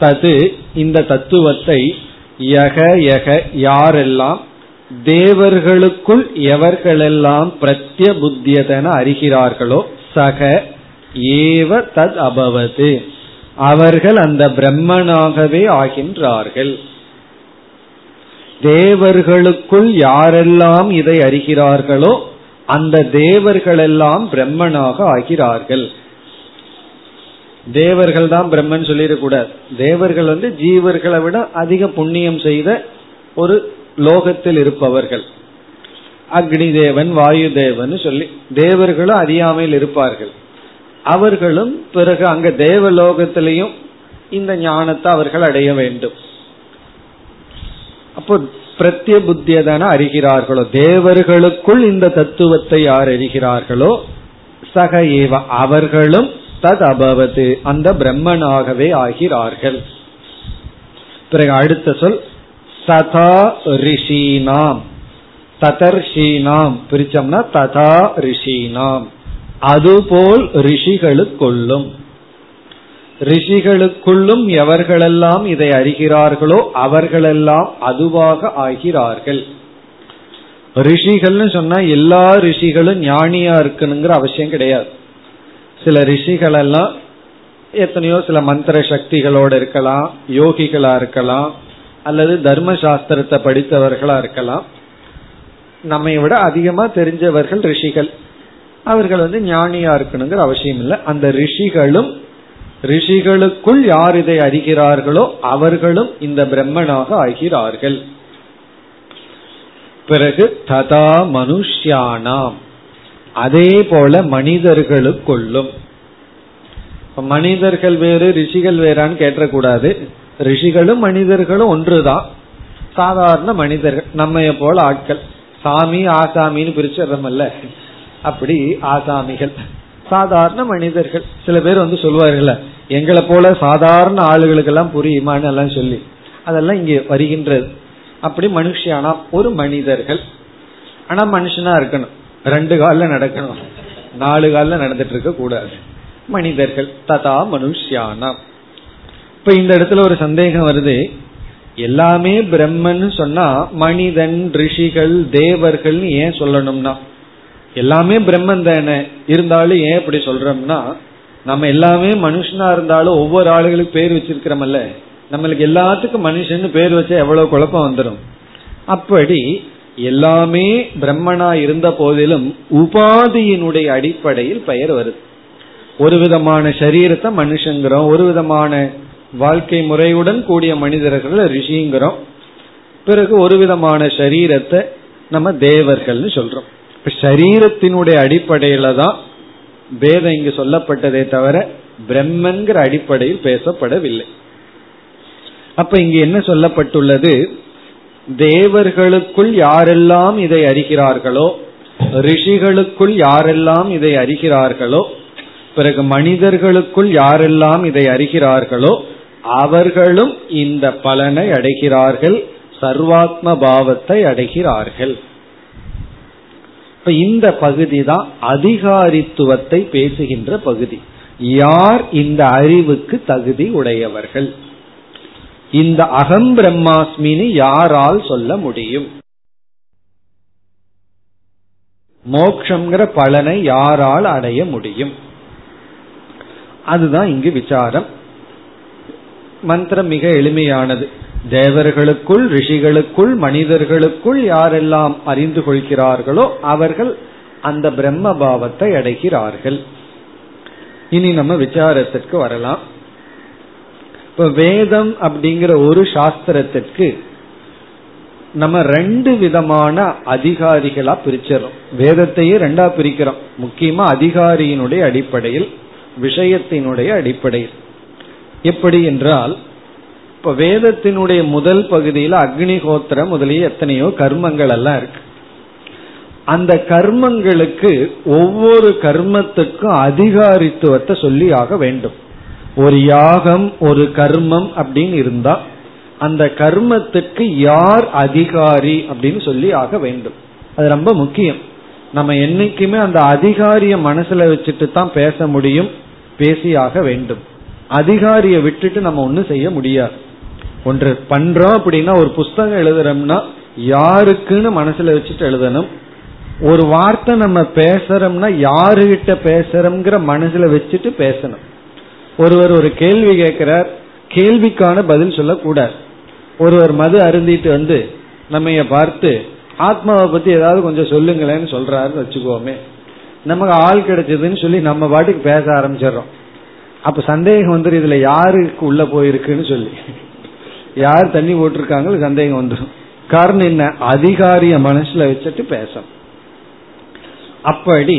தது இந்த தத்துவத்தை யக யக யாரெல்லாம் தேவர்களுக்குள் எவர்களெல்லாம் பிரத்ய புத்தியதென அறிகிறார்களோ சக ஏவ தத் அபவது. அவர்கள் அந்த பிரம்மனாகவே ஆகின்றார்கள். தேவர்களுக்குள் யாரெல்லாம் இதை அறிகிறார்களோ அந்த தேவர்களெல்லாம் பிரம்மனாக ஆகிறார்கள். தேவர்கள் தான் பிரம்மன் சொல்லிடக்கூடாது. தேவர்கள் வந்து ஜீவர்களை விட அதிக புண்ணியம் செய்த ஒரு லோகத்தில் இருப்பவர்கள். அக்னி தேவன் வாயு தேவன் சொல்லி தேவர்களும் அறியாமையில் இருப்பார்கள். அவர்களும் பிறகு அங்க தேவலோகத்திலையும் இந்த ஞானத்தை அவர்கள் அடைய வேண்டும். அப்போ பிரத்ய புத்தியதான அறிகிறார்களோ? தேவர்களுக்குள் இந்த தத்துவத்தை யார் அறிகிறார்களோ? சக ஏவ அவர்களும் தத் அபவது அந்த பிரம்மனாகவே ஆகிறார்கள். பிறகு அடுத்த சொல் ததா ரிஷீனாம். ததர்ஷீனாம். பிரிச்சோம்னா ததா ரிஷீனாம். அதுபோல் ரிஷிகளுக்குள்ளும் ரிஷிகளுக்குள்ளும் எவர்களெல்லாம் இதை அறிகிறார்களோ அவர்களெல்லாம் அதுவாக ஆகிறார்கள். ரிஷிகள்னு சொன்னா எல்லா ரிஷிகளும் ஞானியா இருக்கணுங்கிற அவசியம் கிடையாது. சில ரிஷிகள் எல்லாம் எத்தனையோ சில மந்திர சக்திகளோடு இருக்கலாம் யோகிகளா இருக்கலாம் அல்லது தர்ம சாஸ்திரத்தை படித்தவர்களா இருக்கலாம். நம்மை விட அதிகமா தெரிஞ்சவர்கள் ரிஷிகள். அவர்கள் வந்து ஞானியா இருக்கணுங்கிற அவசியம் இல்லை. அந்த ரிஷிகளும் ரிஷிகளுக்குள் யார் இதை அறிகிறார்களோ அவர்களும் இந்த பிரம்மனாக ஆகிறார்கள். பிறகு ததா மனுஷ்யானாம். அதே போல மனிதர்களுக்குள்ளும். மனிதர்கள் வேறு ரிஷிகள் வேறான்னு கேட்டக்கூடாது ரிஷிகளும் மனிதர்களும் ஒன்றுதான். சாதாரண மனிதர்கள் நம்ம போல ஆட்கள். சாமி ஆசாமின்னு பிரிச்சிடறமல்ல அப்படி ஆசாமிகள். சாதாரண மனிதர்கள். சில பேர் வந்து சொல்லுவார்கள் எங்களை போல சாதாரண ஆளுகளுக்கெல்லாம் புரியுமான்னு எல்லாம் சொல்லி. அதெல்லாம் இங்கே வருகின்றது. அப்படி மனுஷியானா ஒரு மனிதர்கள். ஆனா மனுஷனா இருக்கணும். ரெண்டு காலில் நடக்கணும். நாலு காலில் நடந்துட்டு இருக்க கூடாது. மனிதர்கள். ததா மனுஷியானா இப்ப இந்த இடத்துல ஒரு சந்தேகம் வருது. எல்லாமே பிரம்மன் சொன்னா மனிதன் ரிஷிகள் தேவர்கள் ஏன் சொல்லணும்னா? எல்லாமே பிரம்மன் தானே. இருந்தாலும் ஏன் இப்படி சொல்றோம்னா நம்ம எல்லாமே மனுஷனா இருந்தாலும் ஒவ்வொரு ஆளுகளுக்கு பேர் வச்சிருக்கிறோம்ல நம்மளுக்கு எல்லாத்துக்கும் மனுஷன் பேர் வச்சா எவ்வளவு குழப்பம் வந்துடும் அப்படி எல்லாமே பிரம்மனா இருந்த போதிலும் உபாதியினுடைய அடிப்படையில் பெயர் வருது. ஒரு விதமான சரீரத்தை மனுஷங்கிறோம் ஒரு விதமான வாழ்க்கை முறையுடன் கூடிய மனிதர்களை ரிஷிங்கிறோம். பிறகு ஒரு விதமான சரீரத்தை நம்ம தேவர்கள்னு சொல்றோம். இப்ப சரீரத்தினுடைய அடிப்படையில தான் வேதம் இங்கு சொல்லப்பட்டதே தவிர பிரம்மன்கிற அடிப்படையில் பேசப்படவில்லை. அப்ப இங்கு என்ன சொல்லப்பட்டுள்ளது? தேவர்களுக்குள் யாரெல்லாம் இதை அறிகிறார்களோ ரிஷிகளுக்குள் யாரெல்லாம் இதை அறிகிறார்களோ பிறகு மனிதர்களுக்குள் யாரெல்லாம் இதை அறிகிறார்களோ அவர்களும் இந்த பலனை அடைகிறார்கள் சர்வாத்ம பாவத்தை அடைகிறார்கள். இப்ப இந்த பகுதி தான் அதிகாரித்துவத்தை பேசுகின்ற பகுதி. யார் இந்த அறிவுக்கு தகுதி உடையவர்கள்? இந்த அகம் பிரம்மாஸ்மினி யாரால் சொல்ல முடியும்? மோக்ஷங்கிற பலனை யாரால் அடைய முடியும்? அதுதான் இங்கு விசாரம். மந்திரம் மிக எளிமையானது. தேவர்களுக்குள் ரிஷிகளுக்குள் மனிதர்களுக்குள் யாரெல்லாம் அறிந்து கொள்கிறார்களோ அவர்கள் அந்த பிரம்ம பாவத்தை அடைகிறார்கள். இனி நம்ம விசாரத்திற்கு வரலாம். இப்ப வேதம் அப்படிங்கிற ஒரு சாஸ்திரத்திற்கு நம்ம ரெண்டு விதமான அதிகாரிகளா பிரிச்சிடறோம். வேதத்தையே ரெண்டா பிரிக்கிறோம். முக்கியமா அதிகாரியினுடைய அடிப்படையில் விஷயத்தினுடைய அடிப்படையில். எப்படி என்றால் இப்ப வேதத்தினுடைய முதல் பகுதியில் அக்னிஹோத்திரம் முதலிய எத்தனையோ கர்மங்கள் எல்லாம் இருக்கு. அந்த கர்மங்களுக்கு ஒவ்வொரு கர்மத்துக்கும் அதிகாரித்துவத்தை சொல்லி ஆக வேண்டும். ஒரு யாகம் ஒரு கர்மம் அப்படின்னு இருந்தா அந்த கர்மத்துக்கு யார் அதிகாரி அப்படின்னு சொல்லி ஆக வேண்டும். அது ரொம்ப முக்கியம். நம்ம என்னைக்குமே அந்த அதிகாரிய மனசுல வச்சுட்டு தான் பேச முடியும் பேசியாக வேண்டும். அதிகாரியை விட்டுட்டு நம்ம ஒன்னும் செய்ய முடியாது. ஒன்று பண்றோம் அப்படின்னா ஒரு புஸ்தகம் எழுதுறோம்னா யாருக்குன்னு மனசுல வச்சுட்டு எழுதணும். ஒரு வார்த்தை நம்ம பேசுறோம்னா யாருகிட்ட பேசுறோம்ங்கிற மனசுல வச்சுட்டு பேசணும். ஒருவர் ஒரு கேள்வி கேட்கிறார் கேள்விக்கான பதில் சொல்லக்கூடாது. ஒருவர் மது அருந்திட்டு வந்து நம்ம பார்த்து ஆத்மாவை பத்தி ஏதாவது கொஞ்சம் சொல்லுங்களேன்னு சொல்றாருன்னு வச்சுக்கோமே. நமக்கு ஆள் கிடைச்சதுன்னு சொல்லி நம்ம பாட்டுக்கு பேச ஆரம்பிச்சிடறோம். அப்ப சந்தேகம் வந்துடும் இதுல யாருக்கு உள்ள போயிருக்குன்னு சொல்லி. யார் தண்ணி போட்டிருக்காங்களோ சந்தேகம் வந்துடும் காரணம் என்ன? அதிகாரிய மனசுல வச்சுட்டு பேசும் அப்படி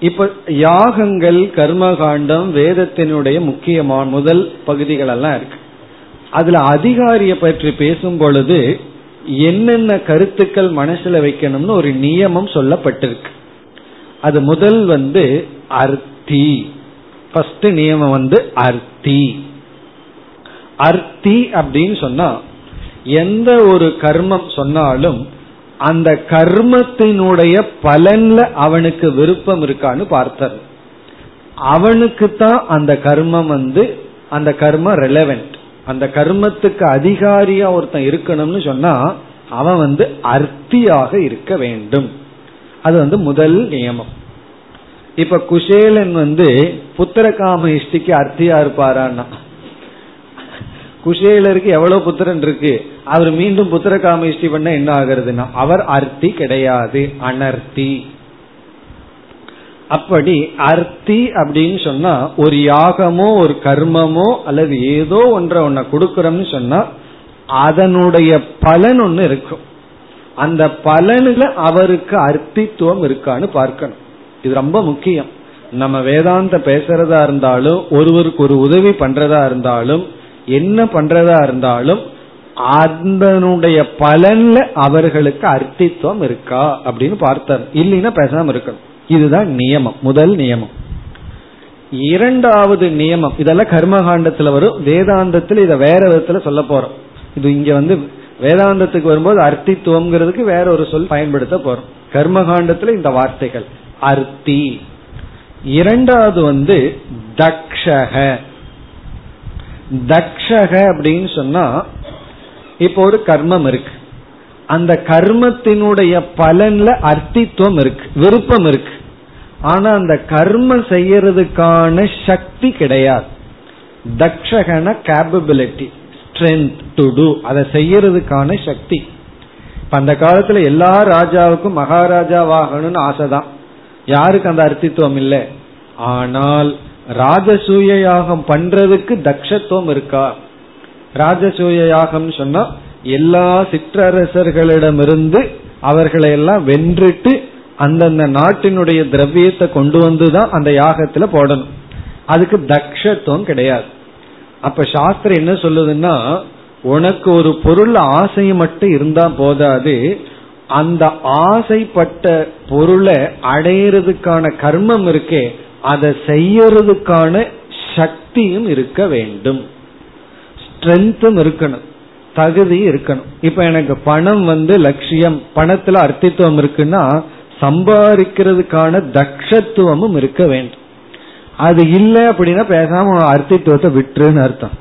இப்ப யாகங்கள் கர்மகாண்டம் வேதத்தினுடைய முக்கியமான முதல் பகுதிகள் எல்லாம் இருக்கு. அதுல அதிகாரிய பற்றி பேசும் பொழுது என்னென்ன கருத்துக்கள் மனசுல வைக்கணும்னு ஒரு நியமம் சொல்லப்பட்டிருக்கு. அது முதல் வந்து அர்த்தி. ஃபர்ஸ்ட் நியமம் வந்து அர்த்தி. அர்த்தி அப்படின்னு சொன்னா எந்த ஒரு கர்மம் சொன்னாலும் அந்த கர்மத்தினுடைய பலன்ல அவனுக்கு விருப்பம் இருக்கான்னு பார்த்தார் அவனுக்கு தான் அந்த கர்மம் வந்து அந்த கர்மம் ரெலவென்ட் அந்த கர்மத்துக்கு அதிகாரியா ஒருத்தன் இருக்கணும்னு சொன்னா அவன் வந்து அர்த்தியாக இருக்க வேண்டும். அது வந்து முதல் நியமம். இப்ப குஷேலன் வந்து புத்திரகாம இஷ்டிக்கு அர்த்தியா இருப்பாரான்னா? குஷேலருக்கு எவ்வளவு புத்திரன் இருக்கு? அவர் மீண்டும் புத்திர காமேஷ்டி பண்ண என்ன ஆகுறதுன்னா அவர் அர்த்தி கிடையாது அனர்த்தி. அப்படி அர்த்தி அப்படின்னு சொன்னா ஒரு யாகமோ ஒரு கர்மமோ அல்லது ஏதோ ஒன்றை ஒன்ன கொடுக்கறோம்னு சொன்னா அதனுடைய பலன் ஒன்னு இருக்கும். அந்த பலனுல அவருக்கு அர்த்தித்துவம் இருக்கான்னு பார்க்கணும். இது ரொம்ப முக்கியம். நம்ம வேதாந்த பேசுறதா இருந்தாலும் ஒருவருக்கு ஒரு உதவி பண்றதா இருந்தாலும் என்ன பண்றதா இருந்தாலும் அதனுடைய பலன்ல அவர்களுக்கு அர்த்தித்துவம் இருக்கா அப்படின்னு பார்த்தார் இல்லைன்னா பேசாம இருக்கணும். இதுதான் நியமம் முதல் நியமம். இரண்டாவது நியமம் இதெல்லாம் கர்மகாண்டத்துல வரும். வேதாந்தத்தில் இதை வேற விதத்துல சொல்ல போறோம். இது இங்க வந்து வேதாந்தத்துக்கு வரும்போது அர்த்தித்துவம்ங்கிறதுக்கு வேற ஒரு சொல் பயன்படுத்த போறோம். கர்மகாண்டத்துல இந்த வார்த்தைகள். அர்த்தி. இரண்டாவது வந்து தக்ஷக. தக்ஷக அப்படின்னு சொன்னா இப்போ ஒரு கர்மம் இருக்கு. அந்த கர்மத்தினுடைய பலன்ல அர்த்தித்துவம் இருக்கு விருப்பம் இருக்கு. ஆனா அந்த கர்மம் செய்யறதுக்கான சக்தி கிடையாது. தக்ஷகன கேபபிலிட்டி ஸ்ட்ரென்த் டு டூ அதை செய்யறதுக்கான சக்தி. இப்ப அந்த காலத்துல எல்லா ராஜாவுக்கும் மகாராஜாவாகணும்னு ஆசைதான். யாருக்கு அந்த அர்த்தித்துவம் இல்லை? ஆனால் ராஜசூய யாகம் பண்றதுக்கு தக்ஷத்துவம் இருக்கா? ராஜசூய யாகம் சொன்னா எல்லா சிற்றரசர்களிடமிருந்து அவர்களை எல்லாம் வென்றுட்டு அந்தந்த நாட்டினுடைய திரவியத்தை கொண்டு வந்துதான் அந்த யாகத்துல போடணும். அதுக்கு தக்ஷத்துவம் கிடையாது. அப்ப சாஸ்திரம் என்ன சொல்லுதுன்னா உனக்கு ஒரு பொருள் ஆசை மட்டும் இருந்தா போதாது அந்த ஆசைப்பட்ட பொருளை அடையிறதுக்கான கர்மம் இருக்கே அதை செய்யறதுக்கான சக்தியும் இருக்க வேண்டும். ஸ்ட்ரென்த்தும் இருக்கணும். தகுதி இருக்கணும். இப்ப எனக்கு பணம் வந்து லட்சியம் பணத்துல அர்த்தித்துவம் இருக்குன்னா சம்பாதிக்கிறதுக்கான தக்ஷத்துவமும் இருக்க வேண்டும். அது இல்லை அப்படின்னா பேசாம அர்த்தித்துவத்தை விட்டுருன்னு அர்த்தம்.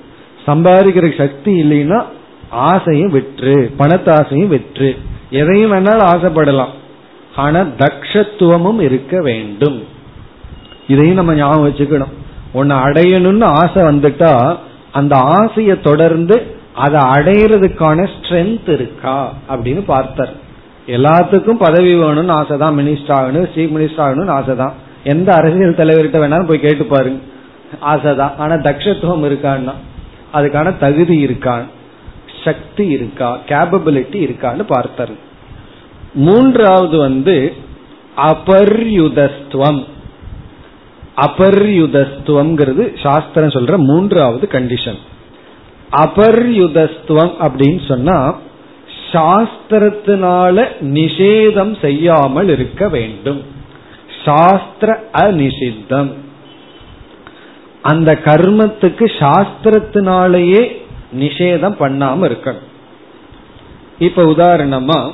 சம்பாதிக்கிற சக்தி இல்லைன்னா ஆசையும் விற்று பணத்தாசையும் விற்று எதையும் வேணாலும் ஆசைப்படலாம். ஆனா தக்ஷத்துவமும் இருக்க வேண்டும். இதையும் நம்ம ஞாபகம் வச்சுக்கணும். உன்னை அடையணும்னு ஆசை வந்துட்டா அந்த ஆசையை தொடர்ந்து அதை அடையிறதுக்கான ஸ்ட்ரென்த் இருக்கா அப்படின்னு பார்த்தார். எல்லாத்துக்கும் பதவி வேணும்னு ஆசை தான் மினிஸ்டர் ஆகணும் சீஃப் மினிஸ்டர் ஆகணும்னு ஆசை தான் எந்த அரசியல் தலைவர்கிட்ட வேணாலும் போய் கேட்டு பாருங்க ஆசைதான். ஆனா தக்ஷத்துவம் இருக்கான்னா அதுக்கான தகுதி இருக்கான். சக்தி இருக்கா கேபபிலிட்டி இருக்கான்னு பார்த்தர் மூன்றாவது வந்து அபர்யுதஸ்துவம். அபர்யுதஸ்துவம்ங்கிறது சாஸ்திரம் சொல்ற மூன்றாவது கண்டிஷன் அபர்யுதஸ்துவம் அப்படின்னு சொன்னா சாஸ்திரத்தினால நிஷேதம் செய்யாமல் இருக்க வேண்டும். சாஸ்திர அநிஷித்தம். அந்த கர்மத்துக்கு சாஸ்திரத்தினாலேயே நிஷேதம் பண்ணாம இருக்கணும். இப்ப உதாரணமா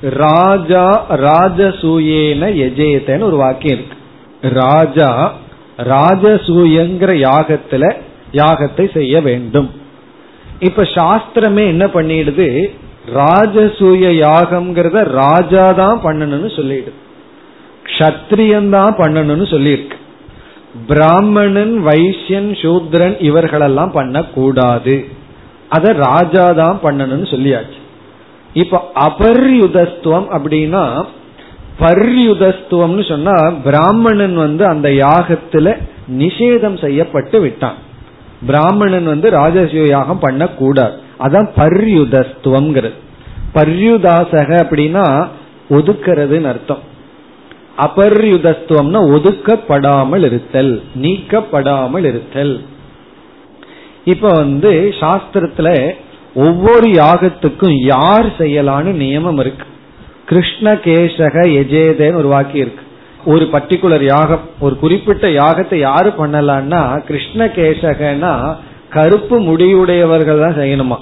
ராஜா ராஜசூயேன எஜேதன்னு ஒரு வாக்கியம் இருக்கு. ராஜா ராஜசூயங்கிற யாகத்துல யாகத்தை செய்ய வேண்டும். இப்ப சாஸ்திரமே என்ன பண்ணிடுது? ராஜசூய யாகம்ங்கிறத ராஜா தான் பண்ணணும்னு சொல்லிடுது. கத்திரியந்தான் பண்ணணும்னு சொல்லியிருக்கு. பிராமணன் வைசியன் சூத்ரன் இவர்களெல்லாம் பண்ணக்கூடாது. அத ராஜா தான் பண்ணணும்னு சொல்லியாச்சு. இப்ப அபர்யுதஸ்துவம் அப்படின்னா பர்யுதஸ்துவம்னு சொன்னா பிராமணன் வந்து அந்த யாகத்துல நிஷேதம் செய்யப்பட்டு விட்டான். பிராமணன் வந்து ராஜசிய யாகம் பண்ணக்கூடாது. அதான் பர்யுதஸ்துவம்ங்கிறது. பர்யுதாசக அப்படின்னா ஒதுக்கிறதுன்னு அர்த்தம். அபர்யுதத்துவம்னா ஒதுக்கப்படாமல் இருத்தல் நீக்கப்படாமல் இருத்தல். இப்ப வந்து சாஸ்திரத்துல ஒவ்வொரு யாகத்துக்கும் யார் செய்யலான்னு நியமம் இருக்கு. கிருஷ்ண கேசக எஜேதேன்னு ஒரு வாக்கியம் இருக்கு. ஒரு பர்டிகுலர் யாகம் ஒரு குறிப்பிட்ட யாகத்தை யாரு பண்ணலான்னா கிருஷ்ண கேசகனா கருப்பு முடியுடையவர்கள் தான் செய்யணுமா?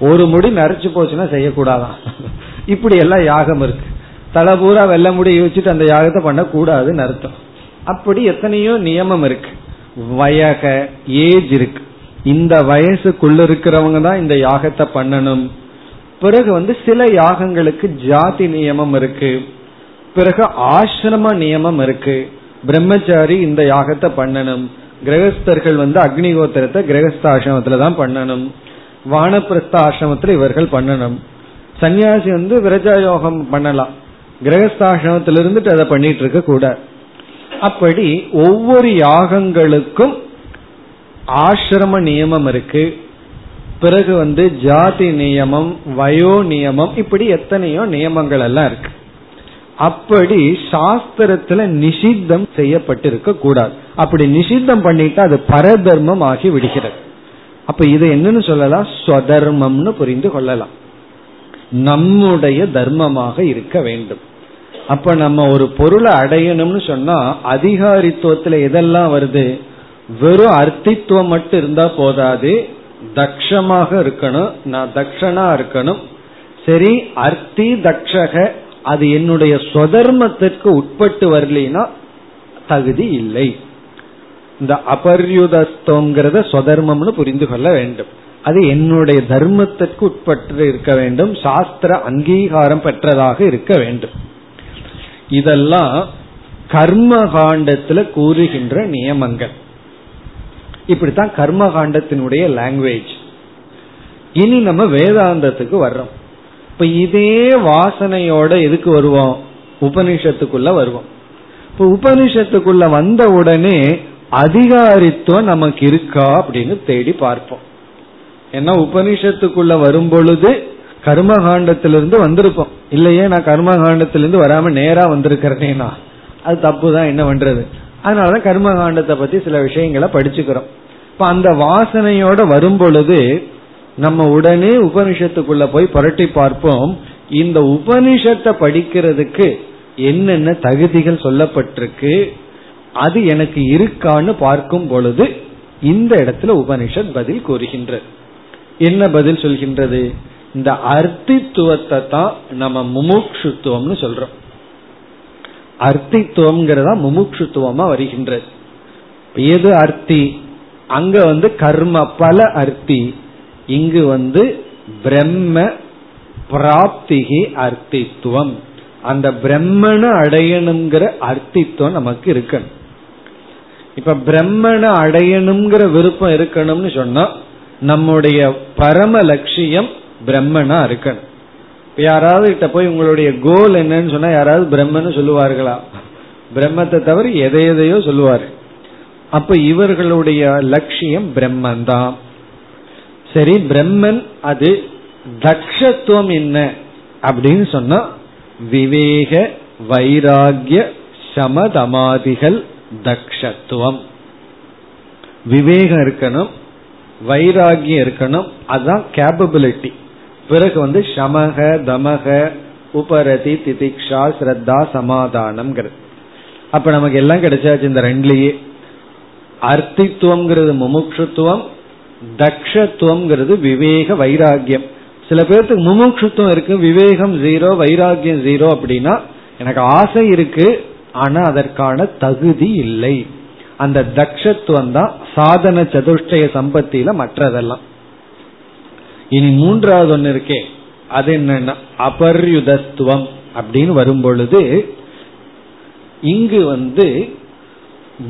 ஒரு முடி நரைச்சு போச்சுன்னா செய்யக்கூடாதான் இப்படி எல்லாம் யாகம் இருக்கு. தலை பூரா வெள்ள முடிய வச்சுட்டு அந்த யாகத்தை பண்ணக்கூடாதுன்னு அர்த்தம். அப்படி எத்தனையோ நியமம் இருக்கு. வயக ஏஜ் இருக்கு. இந்த வயசுக்குள்ள இருக்கிறவங்க தான் இந்த யாகத்தை பண்ணணும். பிறகு வந்து சில யாகங்களுக்கு ஜாதி நியமம் இருக்கு. பிறகு ஆசிரம நியமம் இருக்கு. பிரம்மச்சாரி இந்த யாகத்தை பண்ணணும். கிரகஸ்தர்கள் வந்து அக்னிகோத்திரத்தை கிரகஸ்தாசிரமத்துல தான் பண்ணணும். வானப்பிரஸ்த ஆசிரமத்துல இவர்கள் பண்ணணும். சன்னியாசி வந்து விரஜா யோகம் பண்ணலாம். கிரகஸ்தாசிரமத்தில் இருந்துட்டு அதை பண்ணிட்டு இருக்க கூட. அப்படி ஒவ்வொரு யாகங்களுக்கும் ஆசிரம நியமம் இருக்கு. பிறகு வந்து ஜாதி நியமம் வயோ நியமம் இப்படி எத்தனையோ நியமங்கள் எல்லாம் இருக்கு. அப்படி சாஸ்திரத்துல நிஷித்தம் செய்யப்பட்டிருக்க கூடாது. அப்படி நிஷித்தம் பண்ணிட்டா அது பரதர்மம் ஆகி விடுகிறது. அப்ப இது என்னன்னு சொல்லலாம்? ஸ்வதர்மம்னு புரிந்து கொள்ளலாம். நம்முடைய தர்மமாக இருக்க வேண்டும். அப்ப நம்ம ஒரு பொருளை அடையணும்னு சொன்னா அதிகாரித்துவத்துல எதெல்லாம் வருது? வெறும் அர்த்தித்துவம் மட்டும் இருந்தா போதாது. தக்ஷமாக இருக்கணும். நான் தக்ஷனா இருக்கணும். சரி அர்த்தி தக்ஷக அது என்னுடைய சொதர்மத்திற்கு உட்பட்டு வரலினா தகுதி இல்லை. இந்த அபர்யுதஸ்தோங்கிறத சொதர்மம்னு புரிந்து கொள்ள வேண்டும். அது என்னுடைய தர்மத்திற்கு உட்பட்டு இருக்க வேண்டும். சாஸ்திர அங்கீகாரம் பெற்றதாக இருக்க வேண்டும். இதெல்லாம் கர்ம காண்டத்துல கூறுகின்ற நியமங்கள். இப்படித்தான் கர்ம காண்டத்தினுடைய லாங்குவேஜ் இனி நம்ம வேதாந்தத்துக்கு வர்றோம். இப்ப இதே வாசனையோட எதுக்கு வருவோம்? உபனிஷத்துக்குள்ள வருவோம். இப்ப உபனிஷத்துக்குள்ள வந்த உடனே அதிகாரித்துவம் நமக்கு இருக்கா அப்படின்னு தேடி பார்ப்போம். ஏன்னா உபனிஷத்துக்குள்ள வரும் பொழுது கர்மகாண்டத்திலிருந்து வந்திருப்போம் இல்லையே நான் கர்மகாண்டத்திலிருந்து வராம நேரா வந்திருக்கிறேனா அது தப்பு தான் என்ன பண்றது? அதனாலதான் கர்மகாண்டத்தை பத்தி சில விஷயங்களை படிச்சுக்கிறோம். இப்ப அந்த வாசனையோட வரும் பொழுது நம்ம உடனே உபனிஷத்துக்குள்ள போய் புரட்டி பார்ப்போம். இந்த உபனிஷத்தை படிக்கிறதுக்கு என்னென்ன தகுதிகள் சொல்லப்பட்டிருக்கு? அது எனக்கு இருக்கான்னு பார்க்கும் பொழுது இந்த இடத்துல உபனிஷத் பதில் கூறுகின்றது என்ன பதில் சொல்கின்றது? இந்த அர்த்தித்துவத்தை தான் நம்ம முமுட்சுத்துவம்னு சொல்றோம். அர்த்தித்துவம்ங்கிறதா முமுட்சுத்துவமா வருகின்றது. எது அர்த்தி? அங்க வந்து கர்ம பல அர்த்தி. இங்கு வந்து பிரம்ம பிராப்திகி அர்த்தித்துவம். அந்த பிரம்மனை அடையணுங்கிற அர்த்தித்துவம் நமக்கு இருக்கணும். இப்ப பிரம்மனை அடையணுங்கிற விருப்பம் இருக்கணும்னு சொன்னா நம்முடைய பரம லட்சியம் பிரம்மனா இருக்கணும். யாராவது கிட்ட போய் உங்களுடைய கோல் என்னன்னு சொன்னா யாராவது பிரம்மன்னு சொல்லுவார்களா? பிரம்மத்தை தவிர எதை எதையோ சொல்லுவாரு. அப்ப இவர்களுடைய லட்சியம் பிரம்மன் தான் சரி பிரம்மன் அது தக்ஷத்துவம் என்ன அப்படின்னு சொன்னா விவேக வைராகிய சமதமாதிகள் தக்ஷத்துவம். விவேகம் இருக்கணும் வைராகியம் இருக்கணும் அதுதான் கேபபிலிட்டி பிறகு வந்து சமக தமக உபரதி திதிக்ஷா ஸ்ரத்தா சமாதானம் அப்ப நமக்கு எல்லாம் கிடைச்சாச்சு இந்த ரெண்டுலயே. அர்த்தித்துவம்ங்கிறது முமுட்சுத்துவம் தக்ஷத்துவம்ங்கிறது விவேக வைராகியம் சில பேர்த்துக்கு முமுட்சுத்துவம் இருக்கு விவேகம் ஜீரோ வைராகியம் ஜீரோ அப்படின்னா எனக்கு ஆசை இருக்கு ஆனா அதற்கான தகுதி இல்லை. அந்த தக்ஷத்துவம் தான் சாதன சதுஷ்டய சம்பத்தியில மற்றதெல்லாம். இனி மூன்றாவது ஒன்று இருக்கே. அது என்னன்னா அபர்யுதத்துவம் அப்படின்னு வரும்பொழுது இங்கு வந்து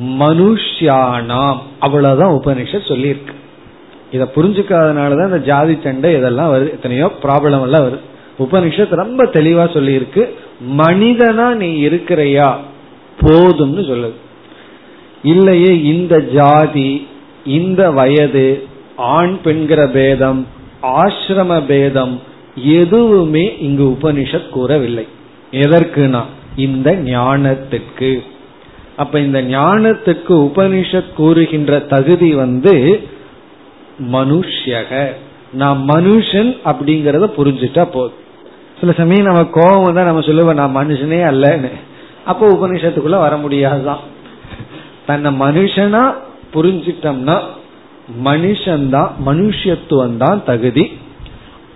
மனுஷியானாம் அவ்வளவுதான் உபனிஷத் சொல்லியிருக்கு. இதை புரிஞ்சுக்காதனாலதான் இந்த ஜாதி சண்டை இதெல்லாம் வருது. எத்தனையோ ப்ராப்ளம் எல்லாம் வருது. உபனிஷத் ரொம்ப தெளிவா சொல்லியிருக்கு. மனிதனா நீ இருக்கிறையா? போதும்னு சொல்லுது. இல்லையே இந்த ஜாதி இந்த வயது ஆண் பெண்கிற பேதம் ஆசிரம பேதம் எதுவுமே இங்கு உபனிஷத் கூறவில்லை. எதற்குனா? இந்த ஞானத்துக்கு அப்ப இந்த ஞானத்துக்கு உபனிஷத் கூறுகின்ற தகுதி வந்து மனுஷக நான் மனுஷன் அப்படிங்கறத புரிஞ்சுட்டா போதும். சில சமயம் நம்ம கோபம் தான் நம்ம சொல்லுவோம் நான் மனுஷனே அல்லன்னு. அப்போ உபனிஷத்துக்குள்ள வர முடியாதுதான். தன்னை மனுஷனா புரிஞ்சிட்டோம்னா மனுஷன்தான் மனுஷத்துவம் தான் தகுதி.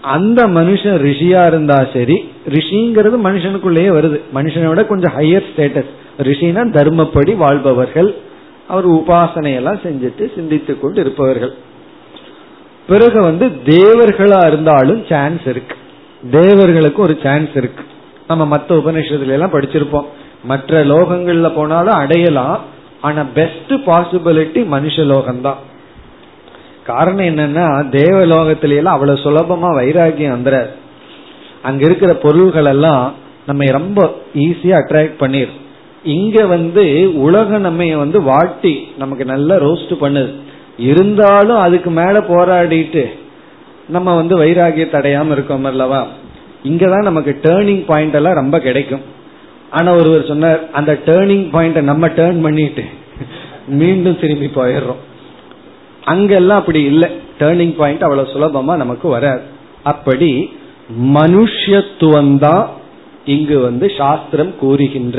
அந்த மனுஷன் ரிஷியா இருந்தா சரி ரிஷிங்கிறது மனுஷனுக்குள்ளேயே வருது. மனுஷனை விட கொஞ்சம் ஹையர் ஸ்டேட்டஸ் ரிஷினா தர்மப்படி வாழ்பவர்கள். அவர் உபாசனையெல்லாம் செஞ்சுட்டு சிந்தித்து கொண்டு இருப்பவர்கள். பிறகு வந்து தேவர்களா இருந்தாலும் சான்ஸ் இருக்கு. தேவர்களுக்கு ஒரு சான்ஸ் இருக்கு. நம்ம மற்ற உபநிஷத்துல எல்லாம் படிச்சிருப்போம். மற்ற லோகங்கள்ல போனாலும் அடையலாம். ஆனா பெஸ்ட் பாசிபிலிட்டி மனுஷ லோகம்தான் காரணம் என்னன்னா தேவ லோகத்திலேயெல்லாம் அவ்வளவு சுலபமா வைராகியம் வந்துற அங்க இருக்கிற பொருள்கள் எல்லாம் நம்ம ரொம்ப ஈஸியா அட்ராக்ட் பண்ணிடும் இங்க வந்து உலக நம்ம வந்து வாட்டி நமக்கு நல்லா ரோஸ்ட் பண்ணுது. இருந்தாலும் அதுக்கு மேல போராடிட்டு நம்ம வந்து வைராகியத்தை அடையாம இருக்கோம் அல்லவா? இங்கதான் நமக்கு டேர்னிங் பாயிண்ட் எல்லாம் ரொம்ப கிடைக்கும். ஆனா ஒருவர் சொன்னார் அந்த டேர்னிங் பாயிண்ட நம்ம டேர்ன் பண்ணிட்டு மீண்டும் திரும்பி போயிடுறோம். அங்கெல்லாம் அப்படி இல்லை. டேர்னிங் பாயிண்ட் அவ்வளவு சுலபமா நமக்கு வராது. அப்படி மனுஷத்துவம் தான் இங்கு வந்து சாஸ்திரம் கூறுகின்ற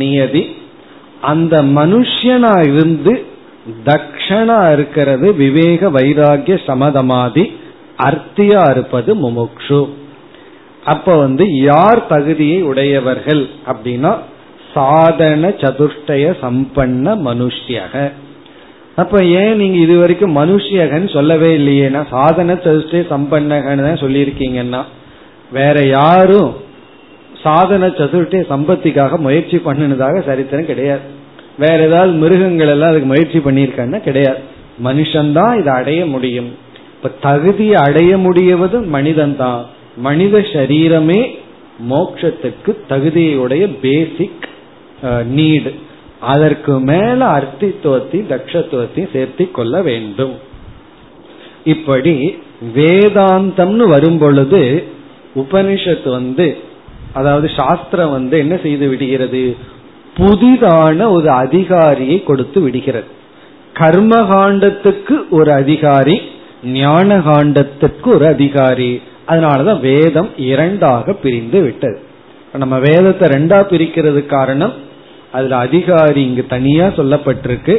நியதி அந்த மனுஷனா இருந்து தக்ஷனா இருக்கிறது விவேக வைராகிய சமதமாதி அர்த்தியா இருப்பது முமுக்ஷு. அப்ப வந்து யார் தகுதியை உடையவர்கள் அப்படின்னா சாதன சதுஷ்டய சம்பன்ன மனுஷ்யக. அப்ப ஏன் நீங்க இது வரைக்கும் மனுஷியகன் சொல்லவே இல்லையேனா சாதன சதுஷ்டய சம்பன்னகன்னு தான் சொல்லியிருக்கீங்கன்னா வேற யாரும் சாதன சதுர்த்தி சம்பத்திக்காக முயற்சி பண்ணினதாக சரித்திரம் கிடையாது. வேற ஏதாவது மிருகங்கள் எல்லாம் அதுக்கு முயற்சி பண்ணியிருக்காங்கன்னா கிடையாது. மனுஷன்தான் இதை அடைய முடியும். இப்ப தகுதியை அடைய முடியவது மனிதன் தான் மனித சரீரமே மோட்சத்துக்கு தகுதியுடைய பேசிக் நீடு அதற்கு மேல அர்த்தித்துவத்தையும் தட்சத்துவத்தையும் சேர்த்தி கொள்ள வேண்டும். இப்படி வேதாந்தம்னு வரும் பொழுது உபனிஷத்து வந்து அதாவது சாஸ்திரம் வந்து என்ன செய்து விடுகிறது? புதிதான ஒரு அதிகாரியை கொடுத்து விடுகிறது. கர்மகாண்டத்துக்கு ஒரு அதிகாரி ஞான காண்டத்துக்கு ஒரு அதிகாரி. அதனாலதான் வேதம் இரண்டாக பிரிந்து விட்டது. நம்ம வேதத்தை ரெண்டா பிரிக்கிறது காரணம் அதுல அதிகாரி இங்கு தனியா சொல்லப்பட்டிருக்கு.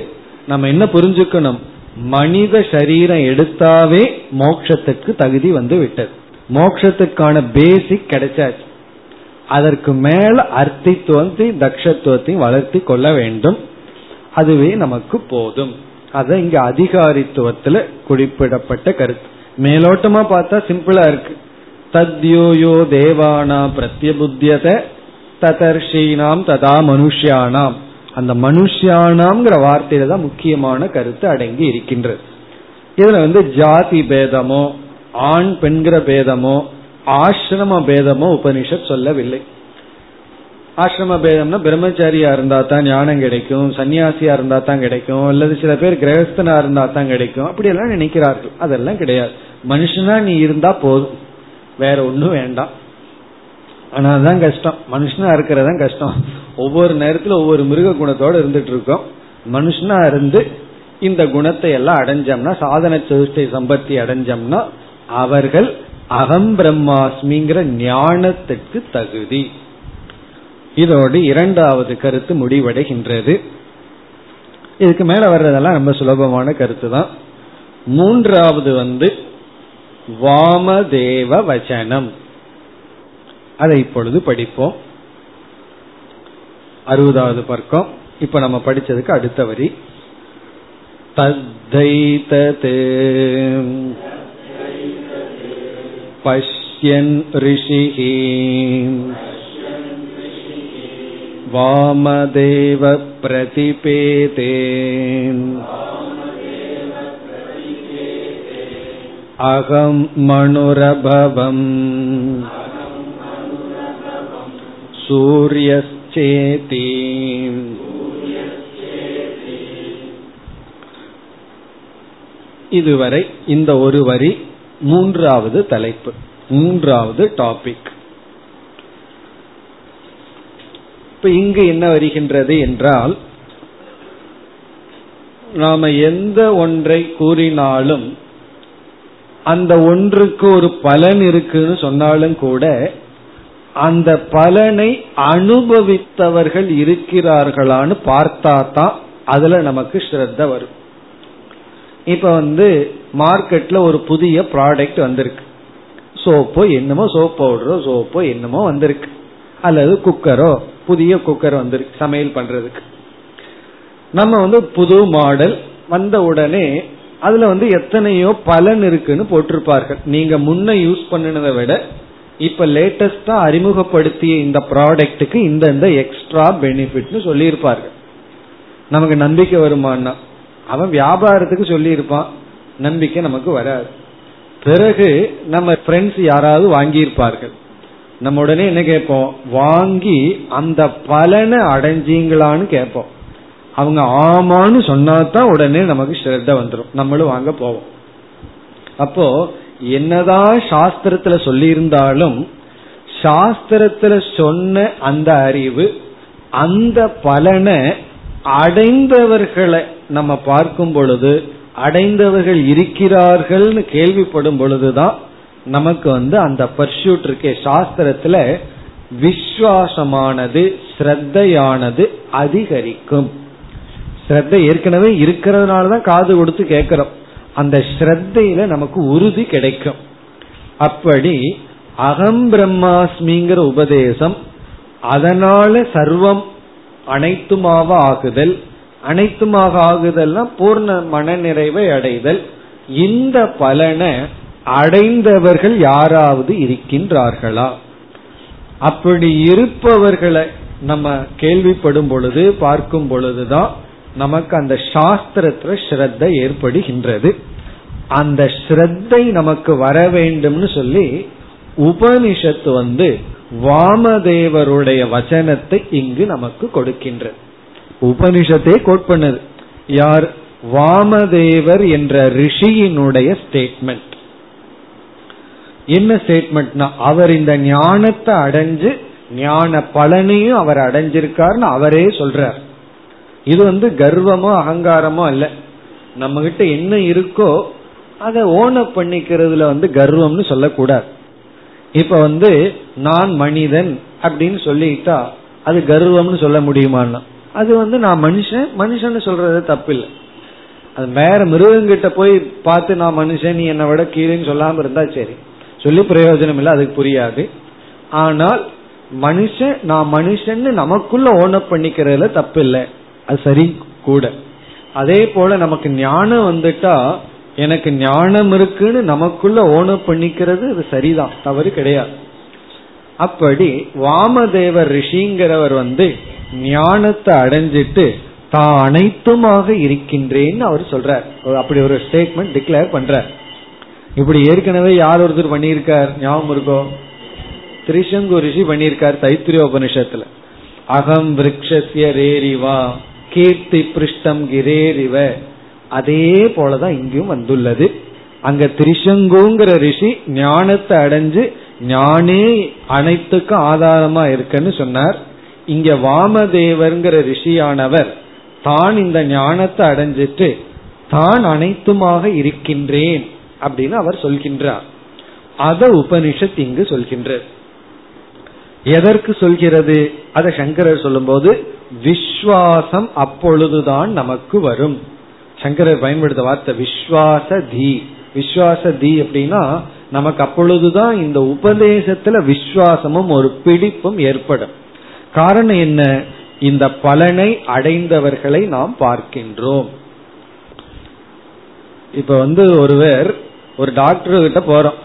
நம்ம என்ன புரிஞ்சுக்கணும்? மனித சரீரம் எடுத்தாவே மோட்சத்துக்கு தகுதி வந்து விட்டது. மோட்சத்துக்கான பேசிக் கிடைச்சாச்சு. அதற்கு மேல அர்த்தித்துவத்தையும் தக்ஷத்துவத்தையும் வளர்த்தி கொள்ள வேண்டும். அதுவே நமக்கு போதும். அதை இங்க அதிகாரித்துவத்துல குறிப்பிடப்பட்ட கருத்து. மேலோட்டமா பார்த்தா சிம்பிளா இருக்கு. தத்யோயோ தேவானா பிரத்யபுத்தியத ததர்ஷீனாம் ததா மனுஷியானாம். அந்த மனுஷியானாம்ங்கிற வார்த்தையில தான் முக்கியமான கருத்து அடங்கி இருக்கின்றது. இதுல வந்து ஜாதி பேதமோ ஆண் பெண்கிற பேதமோ ஆசிரம பேதமோ உபனிஷத் சொல்லவில்லை. ஆசிரம பேதம்னா பிரம்மச்சாரியா இருந்தா தான் ஞானம் கிடைக்கும் சன்னியாசியா இருந்தா தான் கிடைக்கும் அல்லது சில பேர் கிரகஸ்தனா இருந்தா தான் கிடைக்கும் அப்படி எல்லாம் நினைக்கிறார்கள். அதெல்லாம் கிடையாது. மனுஷனா நீ இருந்தா போதும். வேற ஒன்னும் வேண்டாம். ஆனா அதுதான் கஷ்டம். மனுஷனா இருக்கிறதான் கஷ்டம். ஒவ்வொரு நேரத்துல ஒவ்வொரு மிருக குணத்தோட இருந்துட்டு இருக்கோம். மனுஷனா இருந்து இந்த குணத்தை எல்லாம் அடைஞ்சோம்னா சாதன சதுஷ்டை சம்பத்தி அடைஞ்சோம்னா அவர்கள் அகம் பிரம்மாஸ்மிங்கிற ஞானத்துக்கு தகுதி. இதோடு இரண்டாவது கருத்து முடிவடைகின்றது. இதுக்கு மேல வர்றதெல்லாம் ரொம்ப சுலபமான கருத்து தான் மூன்றாவது வந்து வாமதேவ வச்சனம். அதை இப்பொழுது படிப்போம் அறுபதாவது பர்க்கம் இப்ப நம்ம படிச்சதுக்கு அடுத்த வரி தத்தைதத் பஷ்யன் ரிஷிஹி वामदेव प्रतिपेते अहं मणुरभवम् சூரியச்சேதி. இதுவரை இந்த ஒரு வரி மூன்றாவது தலைப்பு மூன்றாவது டாபிக் இப்ப இங்கு என்ன வருகின்றது என்றால் நாம எந்த ஒன்றை கூறினாலும் அந்த ஒன்றுக்கு ஒரு பலன் இருக்குன்னு சொன்னாலும் கூட அந்த பலனை அனுபவித்தவர்கள் இருக்கிறார்களான்னு பார்த்தா தான் அதுல நமக்கு ஸ்ரத்த வரும். இப்ப வந்து மார்க்கெட்ல ஒரு புதிய ப்ராடக்ட் வந்திருக்கு. சோப்போ என்னமோ சோப் பவுடரோ சோப்போ என்னமோ வந்திருக்கு. அல்லது குக்கரோ புதிய குக்கர் வந்திருக்கு சமையல் பண்றதுக்கு. நம்ம வந்து புது மாடல் வந்த உடனே அதுல வந்து எத்தனையோ பலன் இருக்குன்னு போட்டிருப்பார்கள். நீங்க முன்ன யூஸ் பண்ணினதை விட இப்ப லேட்டஸ்டா அறிமுகப்படுத்திய இந்த ப்ராடக்ட்டுக்கு இந்த இந்த எக்ஸ்ட்ரா பெனிஃபிட்னு சொல்லியிருப்பார்கள். நமக்கு நம்பிக்கை வருமானா அவன் வியாபாரத்துக்கு சொல்லியிருப்பான். நம்பிக்கை நமக்கு வராது. பிறகு நம்ம ஃப்ரெண்ட்ஸ் யாராவது வாங்கியிருப்பார்கள். நம்ம உடனே என்ன கேட்போம்? வாங்கி அந்த பலனை அடைஞ்சீங்களான்னு கேட்போம். அவங்க ஆமான்னு சொன்னாதான் உடனே நமக்கு ஸ்ரத்த வந்துடும் நம்மளும் வாங்க போவோம். அப்போ என்னதான் சாஸ்திரத்துல சொல்லியிருந்தாலும் சாஸ்திரத்துல சொன்ன அந்த அறிவு அந்த பலனை அடைந்தவர்களை நம்ம பார்க்கும் பொழுது அடைந்தவர்கள் இருக்கிறார்கள்னு கேள்விப்படும் பொழுதுதான் நமக்கு வந்து அந்த பர்சியூட் இருக்கே. சாஸ்திரத்துல விஸ்வாசமானது ஸ்ரத்தையானது அதிகரிக்கும். ஸ்ரத்த ஏற்கனவே இருக்கிறதுனால தான் காது கொடுத்து கேட்கிறோம். அந்த ஸ்ரத்தையில நமக்கு உறுதி கிடைக்கும். அப்படி அகம் பிரம்மாஸ்மிங்கிற உபதேசம் அதனால சர்வம் அனைத்துமாக ஆகுதல் அனைத்துமாக ஆகுதல்னா பூர்ண மனநிறைவை அடைதல். இந்த பலனை அடைந்தவர்கள் யாராவது இருக்கின்றார்களா? அப்படி இருப்பவர்களை நம்ம கேள்விப்படும் பொழுது பார்க்கும் பொழுதுதான் நமக்கு அந்த சாஸ்திரத்துல ஸ்ரத்த ஏற்படுகின்றது. அந்த ஸ்ரத்தை நமக்கு வர வேண்டும்னு சொல்லி உபனிஷத்து வந்து வாமதேவருடைய வச்சனத்தை இங்கு நமக்கு கொடுக்கின்றது உபனிஷத்தை கோட் பண்ணது. யார்? வாமதேவர் என்ற ரிஷியினுடைய ஸ்டேட்மெண்ட் என்ன ஸ்டேட்மெண்ட்னா அவர் இந்த ஞானத்தை அடைஞ்சு ஞான பலனையும் அவர் அடைஞ்சிருக்காருன்னு அவரே சொல்றார். இது வந்து கர்வமோ அகங்காரமோ அல்ல. நம்ம கிட்ட என்ன இருக்கோ அதை ஓன பண்ணிக்கிறதுல வந்து கர்வம்னு சொல்லக்கூடாது. இப்ப வந்து நான் மனிதன் அப்படின்னு சொல்லிட்டா அது கர்வம்னு சொல்ல முடியுமான்னா? அது வந்து நான் மனுஷன் மனுஷன் சொல்றது தப்பில்லை. அது வேற மிருகங்கிட்ட போய் பார்த்து நான் மனுஷன் நீ என்னை விட கீழேன்னு சொல்லாம இருந்தா சரி. சொல்லி பிரயோஜனம் இல்லை அதுக்கு புரியாது. ஆனால் மனுஷன் நான் மனுஷன்னு நமக்குள்ள ஓன பண்ணிக்கிறதுல தப்பு இல்லை அது சரி கூட. அதே போல நமக்கு ஞானம் வந்துட்டா எனக்கு ஞானம் இருக்குன்னு நமக்குள்ள ஓனப் பண்ணிக்கிறது அது சரிதான் தவறு கிடையாது. அப்படி வாமதேவர் ரிஷிங்கிறவர் வந்து ஞானத்தை அடைஞ்சிட்டு தான் அனைத்துமாக இருக்கின்றேன்னு அவர் சொல்றார். அப்படி ஒரு ஸ்டேட்மெண்ட் டிக்ளேர் பண்றார். இப்படி ஏற்கனவே யார் ஒருத்தர் பண்ணியிருக்கார்? ஞாபகம் இருக்கோ? திரிசங்கு ரிஷி பண்ணியிருக்கார் தைத்திரிய உபனிஷத்துல அகம் விரக்ஷசிய ரேரிவா. கீர்த்தி பிருஷ்டம் கிரேரிவ அதே போலதான் இங்கேயும் வந்துள்ளது. அங்க திரிசங்குங்கிற ரிஷி ஞானத்தை அடைஞ்சு ஞானே அனைத்துக்கும் ஆதாரமா இருக்குன்னு சொன்னார். இங்க வாமதேவர்ங்கிற ரிஷியானவர் தான் இந்த ஞானத்தை அடைஞ்சிட்டு தான் அனைத்துமாக இருக்கின்றேன் அப்படின்னு அவர் சொல்கின்றார். அத உபனிஷத் இங்கு சொல்கின்றது எதற்கு சொல்கிறது? அத சங்கரர் சொல்லும்போது விஸ்வாசம் அப்பொழுதுதான் நமக்கு வரும். சங்கரர் பயன்படுத்த வார்த்தை விஸ்வாச தி. விஸ்வாச தி அப்படின்னா நமக்கு அப்பொழுதுதான் இந்த உபதேசத்துல விஸ்வாசமும் ஒரு பிடிப்பும் ஏற்படும். காரணம் என்ன? இந்த பலனை அடைந்தவர்களை நாம் பார்க்கின்றோம். இப்ப வந்து ஒருவர் ஒரு டாக்டர் கிட்ட போறோம்.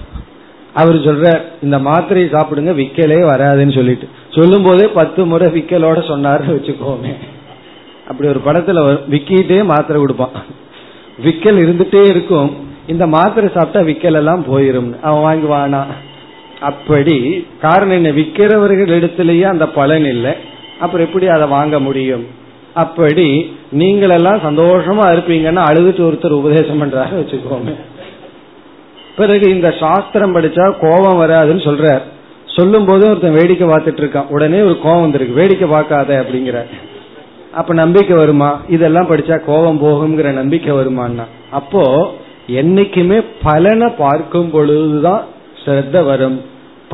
அவர் சொல்ற இந்த மாத்திரையை சாப்பிடுங்க விக்கலே வராதுன்னு சொல்லிட்டு. சொல்லும் போதே பத்து முறை விக்கலோட சொன்னாருன்னு வச்சுக்கோமே. அப்படி ஒரு படத்துல விக்கிட்டே மாத்திரை கொடுப்பான். விக்கல் இருந்துட்டே இருக்கும். இந்த மாத்திரை சாப்பிட்டா விக்கல் எல்லாம் போயிரும் அவன் வாங்குவானா? அப்படி காரணம் என்ன? விற்கிறவர்கள் இடத்திலேயே அந்த பலன் இல்லை. அப்புறம் எப்படி அதை வாங்க முடியும்? அப்படி நீங்களெல்லாம் சந்தோஷமா இருப்பீங்கன்னா அழுதுட்டு ஒருத்தர் உபதேசம் பண்றாரு வச்சுக்கோங்க பிறகு இந்த சாஸ்திரம் படிச்சா கோபம் வராதுன்னு சொல்றார். சொல்லும் போது ஒருத்தன் வேடிக்கை பார்த்துட்டு இருக்கான். உடனே ஒரு கோபம் வந்திருக்கு. வேடிக்கை பார்க்காத அப்படிங்கிற. அப்ப நம்பிக்கை வருமா? இதெல்லாம் படிச்சா கோபம் போகுங்கிற நம்பிக்கை வருமானா அப்போ என்னைக்குமே பலனை பார்க்கும் பொழுதுதான் ஸ்ரத்த வரும்.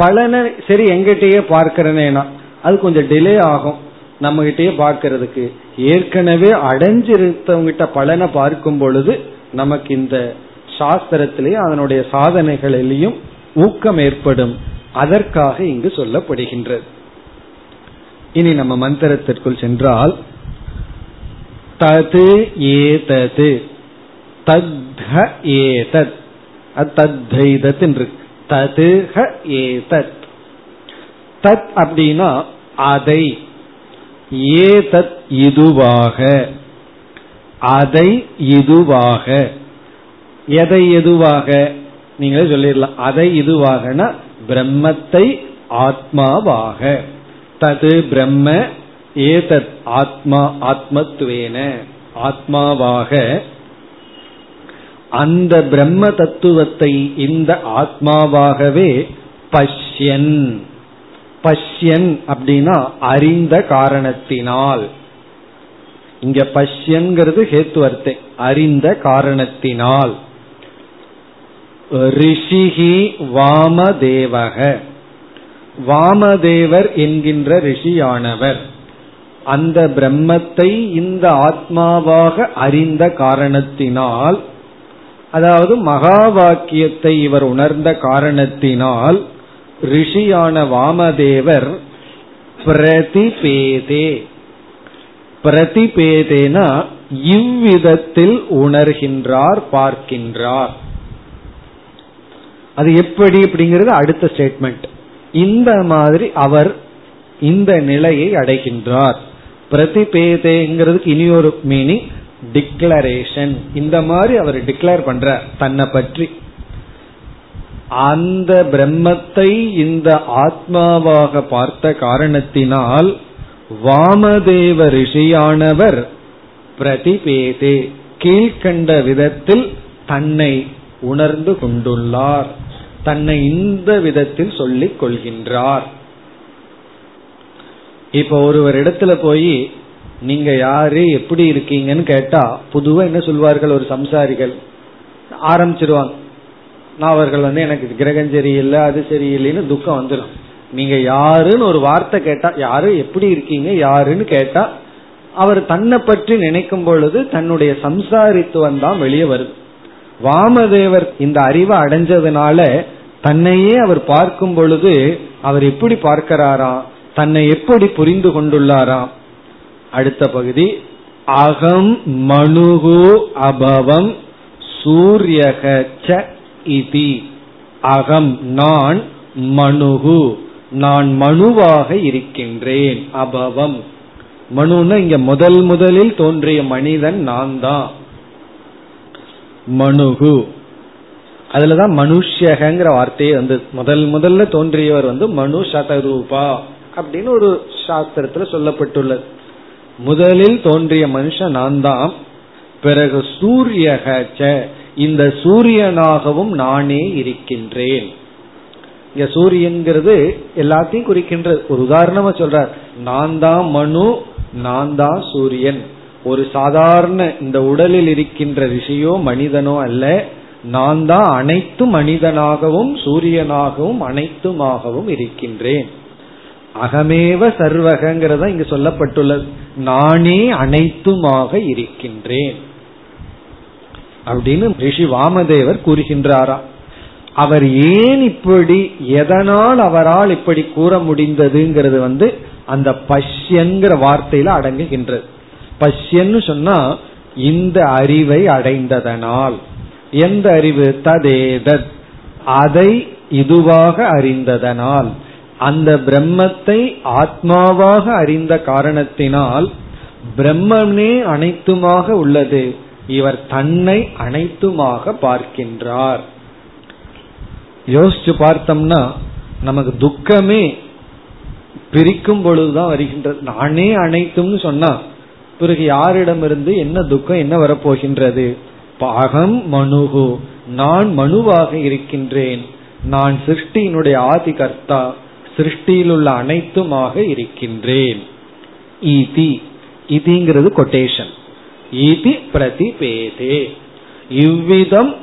பலனை சரி எங்கிட்டயே பார்க்கிறனேனா? அது கொஞ்சம் டிலே ஆகும் நம்ம கிட்டயே பார்க்கறதுக்கு. ஏற்கனவே அடைஞ்சிருத்தவங்கிட்ட பலனை பார்க்கும் பொழுது நமக்கு இந்த சாஸ்திரத்திலேயும் அதனுடைய சாதனைகளிலையும் ஊக்கம் ஏற்படும். அதற்காக இங்கு சொல்லப்படுகின்றது. இனி நம்ம மந்திரத்திற்குள் சென்றால் தது ஏதது தத்ஹ ஏதத். தத்தைதத் இருக்கு ததுஹ ஏதத். தத் அப்படின்னா அதை ஏதத் இதுவாக அதை இதுவாக. எதை எதுவாக? நீங்களே சொல்லிடலாம். அதை இதுவாகனா பிரம்மத்தை ஆத்மாவாக. தது பிரம்ம ஏதத் ஆத்மா ஆத்மத்துவேன. ஆத்மாவாக. அந்த பிரம்ம தத்துவத்தை இந்த ஆத்மாவாகவே பஷ்யன். பஷ்யன் அப்படின்னா அறிந்த காரணத்தினால். இங்க பஷ்யன்கிறது ஹேத்துவர்த்தை. அறிந்த காரணத்தினால். ரிஷிகி வாமதேவக. வாமதேவர் என்கின்ற ரிஷியானவர். அந்த பிரம்மத்தை இந்த ஆத்மாவாக அறிந்த காரணத்தினால் அதாவது மகா வாக்கியத்தை இவர் உணர்ந்த காரணத்தினால் ரிஷியான வாமதேவர் பிரதிபேதே. பிரதிபேதேனா இவ்விதத்தில் உணர்கின்றார் பார்க்கின்றார். அது எப்படி அப்படிங்கிறது அடுத்த ஸ்டேட்மெண்ட் இந்த மாதிரி அவர் இந்த நிலையை அடைகின்றார். பிரதிபேதேங்கிறதுக்கு இனி ஒரு மீனிங் டிக்ளரேஷன் இந்த மாதிரி அவர் டிக்ளேர் பண்ற தன்னை பற்றி. அந்த பிரம்மத்தை இந்த ஆத்மாவாக பார்த்த காரணத்தினால் வாமதேவ ரிஷியானவர் பிரதிபேதே கீழ்கண்ட விதத்தில் தன்னை உணர்ந்து கொண்டுள்ளார். தன்னை இந்த விதத்தில் சொல்லிக் கொள்கின்றார். இப்ப ஒருவர் இடத்துல போய் நீங்க யாரு? எப்படி இருக்கீங்கன்னு கேட்டா பொதுவா என்ன சொல்வார்கள்? ஒரு சம்சாரிகள் ஆரம்பிச்சிருவாங்க. நான் அவர்கள் வந்து எனக்கு கிரகம் சரியில்லை அது சரியில்லைன்னு துக்கம் வந்துடும் நீங்க யாருன்னு ஒரு வார்த்தை கேட்டா யாரு? எப்படி இருக்கீங்க? யாருன்னு கேட்டா அவர் தன்னை பற்றி நினைக்கும் பொழுது தன்னுடைய சம்சாரித்துவம் தான் வெளியே வருது. வாமதேவர் இந்த அறிவை அடைஞ்சதுனால தன்னையே அவர் பார்க்கும் பொழுது அவர் எப்படி பார்க்கிறாராம் தன்னை எப்படி புரிந்து கொண்டுள்ளாராம் அடுத்த பகுதி அகம் மனுகு அபவம் சூரியக இதி. அகம் நான் மனுகு நான் மனுவாக இருக்கின்றேன் அபவம். மனுன்னு இங்க முதல் முதலில் தோன்றிய மனிதன் நான் தான் மனுகு. அதுலதான் மனுஷகங்கிற வார்த்தையே வந்து முதல் முதல்ல தோன்றியவர் வந்து மனு சதரூபா அப்படின்னு ஒரு சாஸ்திரத்துல சொல்லப்பட்டுள்ளது. முதலில் தோன்றிய மனுஷன் நான் தான் பிறகு சூரியக இந்த சூரியனாகவும் நானே இருக்கின்றேன். இங்க சூரியன்கிறது எல்லாத்தையும் குறிக்கின்ற ஒரு உதாரணமா சொல்றார் நான் தான் மனு நான் தான் சூரியன். ஒரு சாதாரண இந்த உடலில் இருக்கின்ற ரிஷியோ மனிதனோ அல்ல நான் தான் அனைத்து மனிதனாகவும் சூரியனாகவும் அனைத்துமாகவும் இருக்கின்றேன். அகமேவ சர்வகங்கிறத இங்கு சொல்லப்பட்டுள்ளது. நானே அனைத்துமாக இருக்கின்றேன். அப்படின்னு ரிஷி வாமதேவர் கூறுகின்றாரா. அவர் ஏன் இப்படி எதனால் அவரால் இப்படி கூற முடிந்ததுங்கிறது வந்து அந்த பஷ்யங்கிற வார்த்தையில அடங்குகின்றது. பஷ்யன்னு சொன்னா இந்த அறிவை அடைந்ததனால். எந்த அறிவு? ததேதத். அதை இதுவாக அறிந்ததனால் அந்த பிரம்மத்தை ஆத்மாவாக அறிந்த காரணத்தினால் பிரம்மனே அனைத்துமாக உள்ளது. இவர் தன்னை அனைத்துமாக பார்க்கின்றார். யோசிச்சு பார்த்தோம்னா நமக்கு துக்கமே பிரிக்கும் பொழுதுதான் வருகின்றது. நானே அனைத்தும்னு சொன்னா பிறகு யாரிடமிருந்து என்ன துக்கம் என்ன வரப்போகின்றது? பாகம் மனுகு. நான் மனுவாக இருக்கின்றேன். நான் சிருஷ்டியினுடைய ஆதி கர்த்தா சிருஷ்டியில் உள்ள அனைத்துமாக இருக்கின்றேன். ஈதி. இதிங்கிறது கொட்டேஷன் இதி பிரதிபேதே. இவ்விதம்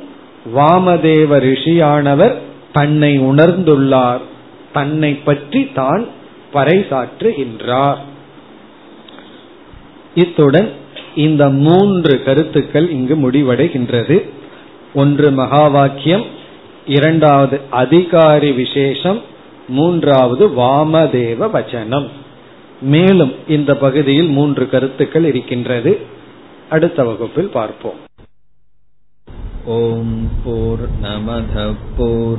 வாமதேவ ரிஷியானவர் தன்னை உணர்ந்துள்ளார். தன்னை பற்றி தான் பறைசாற்றுகின்றார். இத்துடன் இந்த மூன்று கருத்துக்கள் இங்கு முடிவடைகின்றது. ஒன்று மகா வாக்கியம் இரண்டாவது அதிகாரி விசேஷம் மூன்றாவது வாமதேவ வச்சனம். மேலும் இந்த பகுதியில் மூன்று கருத்துக்கள் இருக்கின்றது. அடுத்த வகுப்பில் பார்ப்போம். ஓம் போர் நமத போர்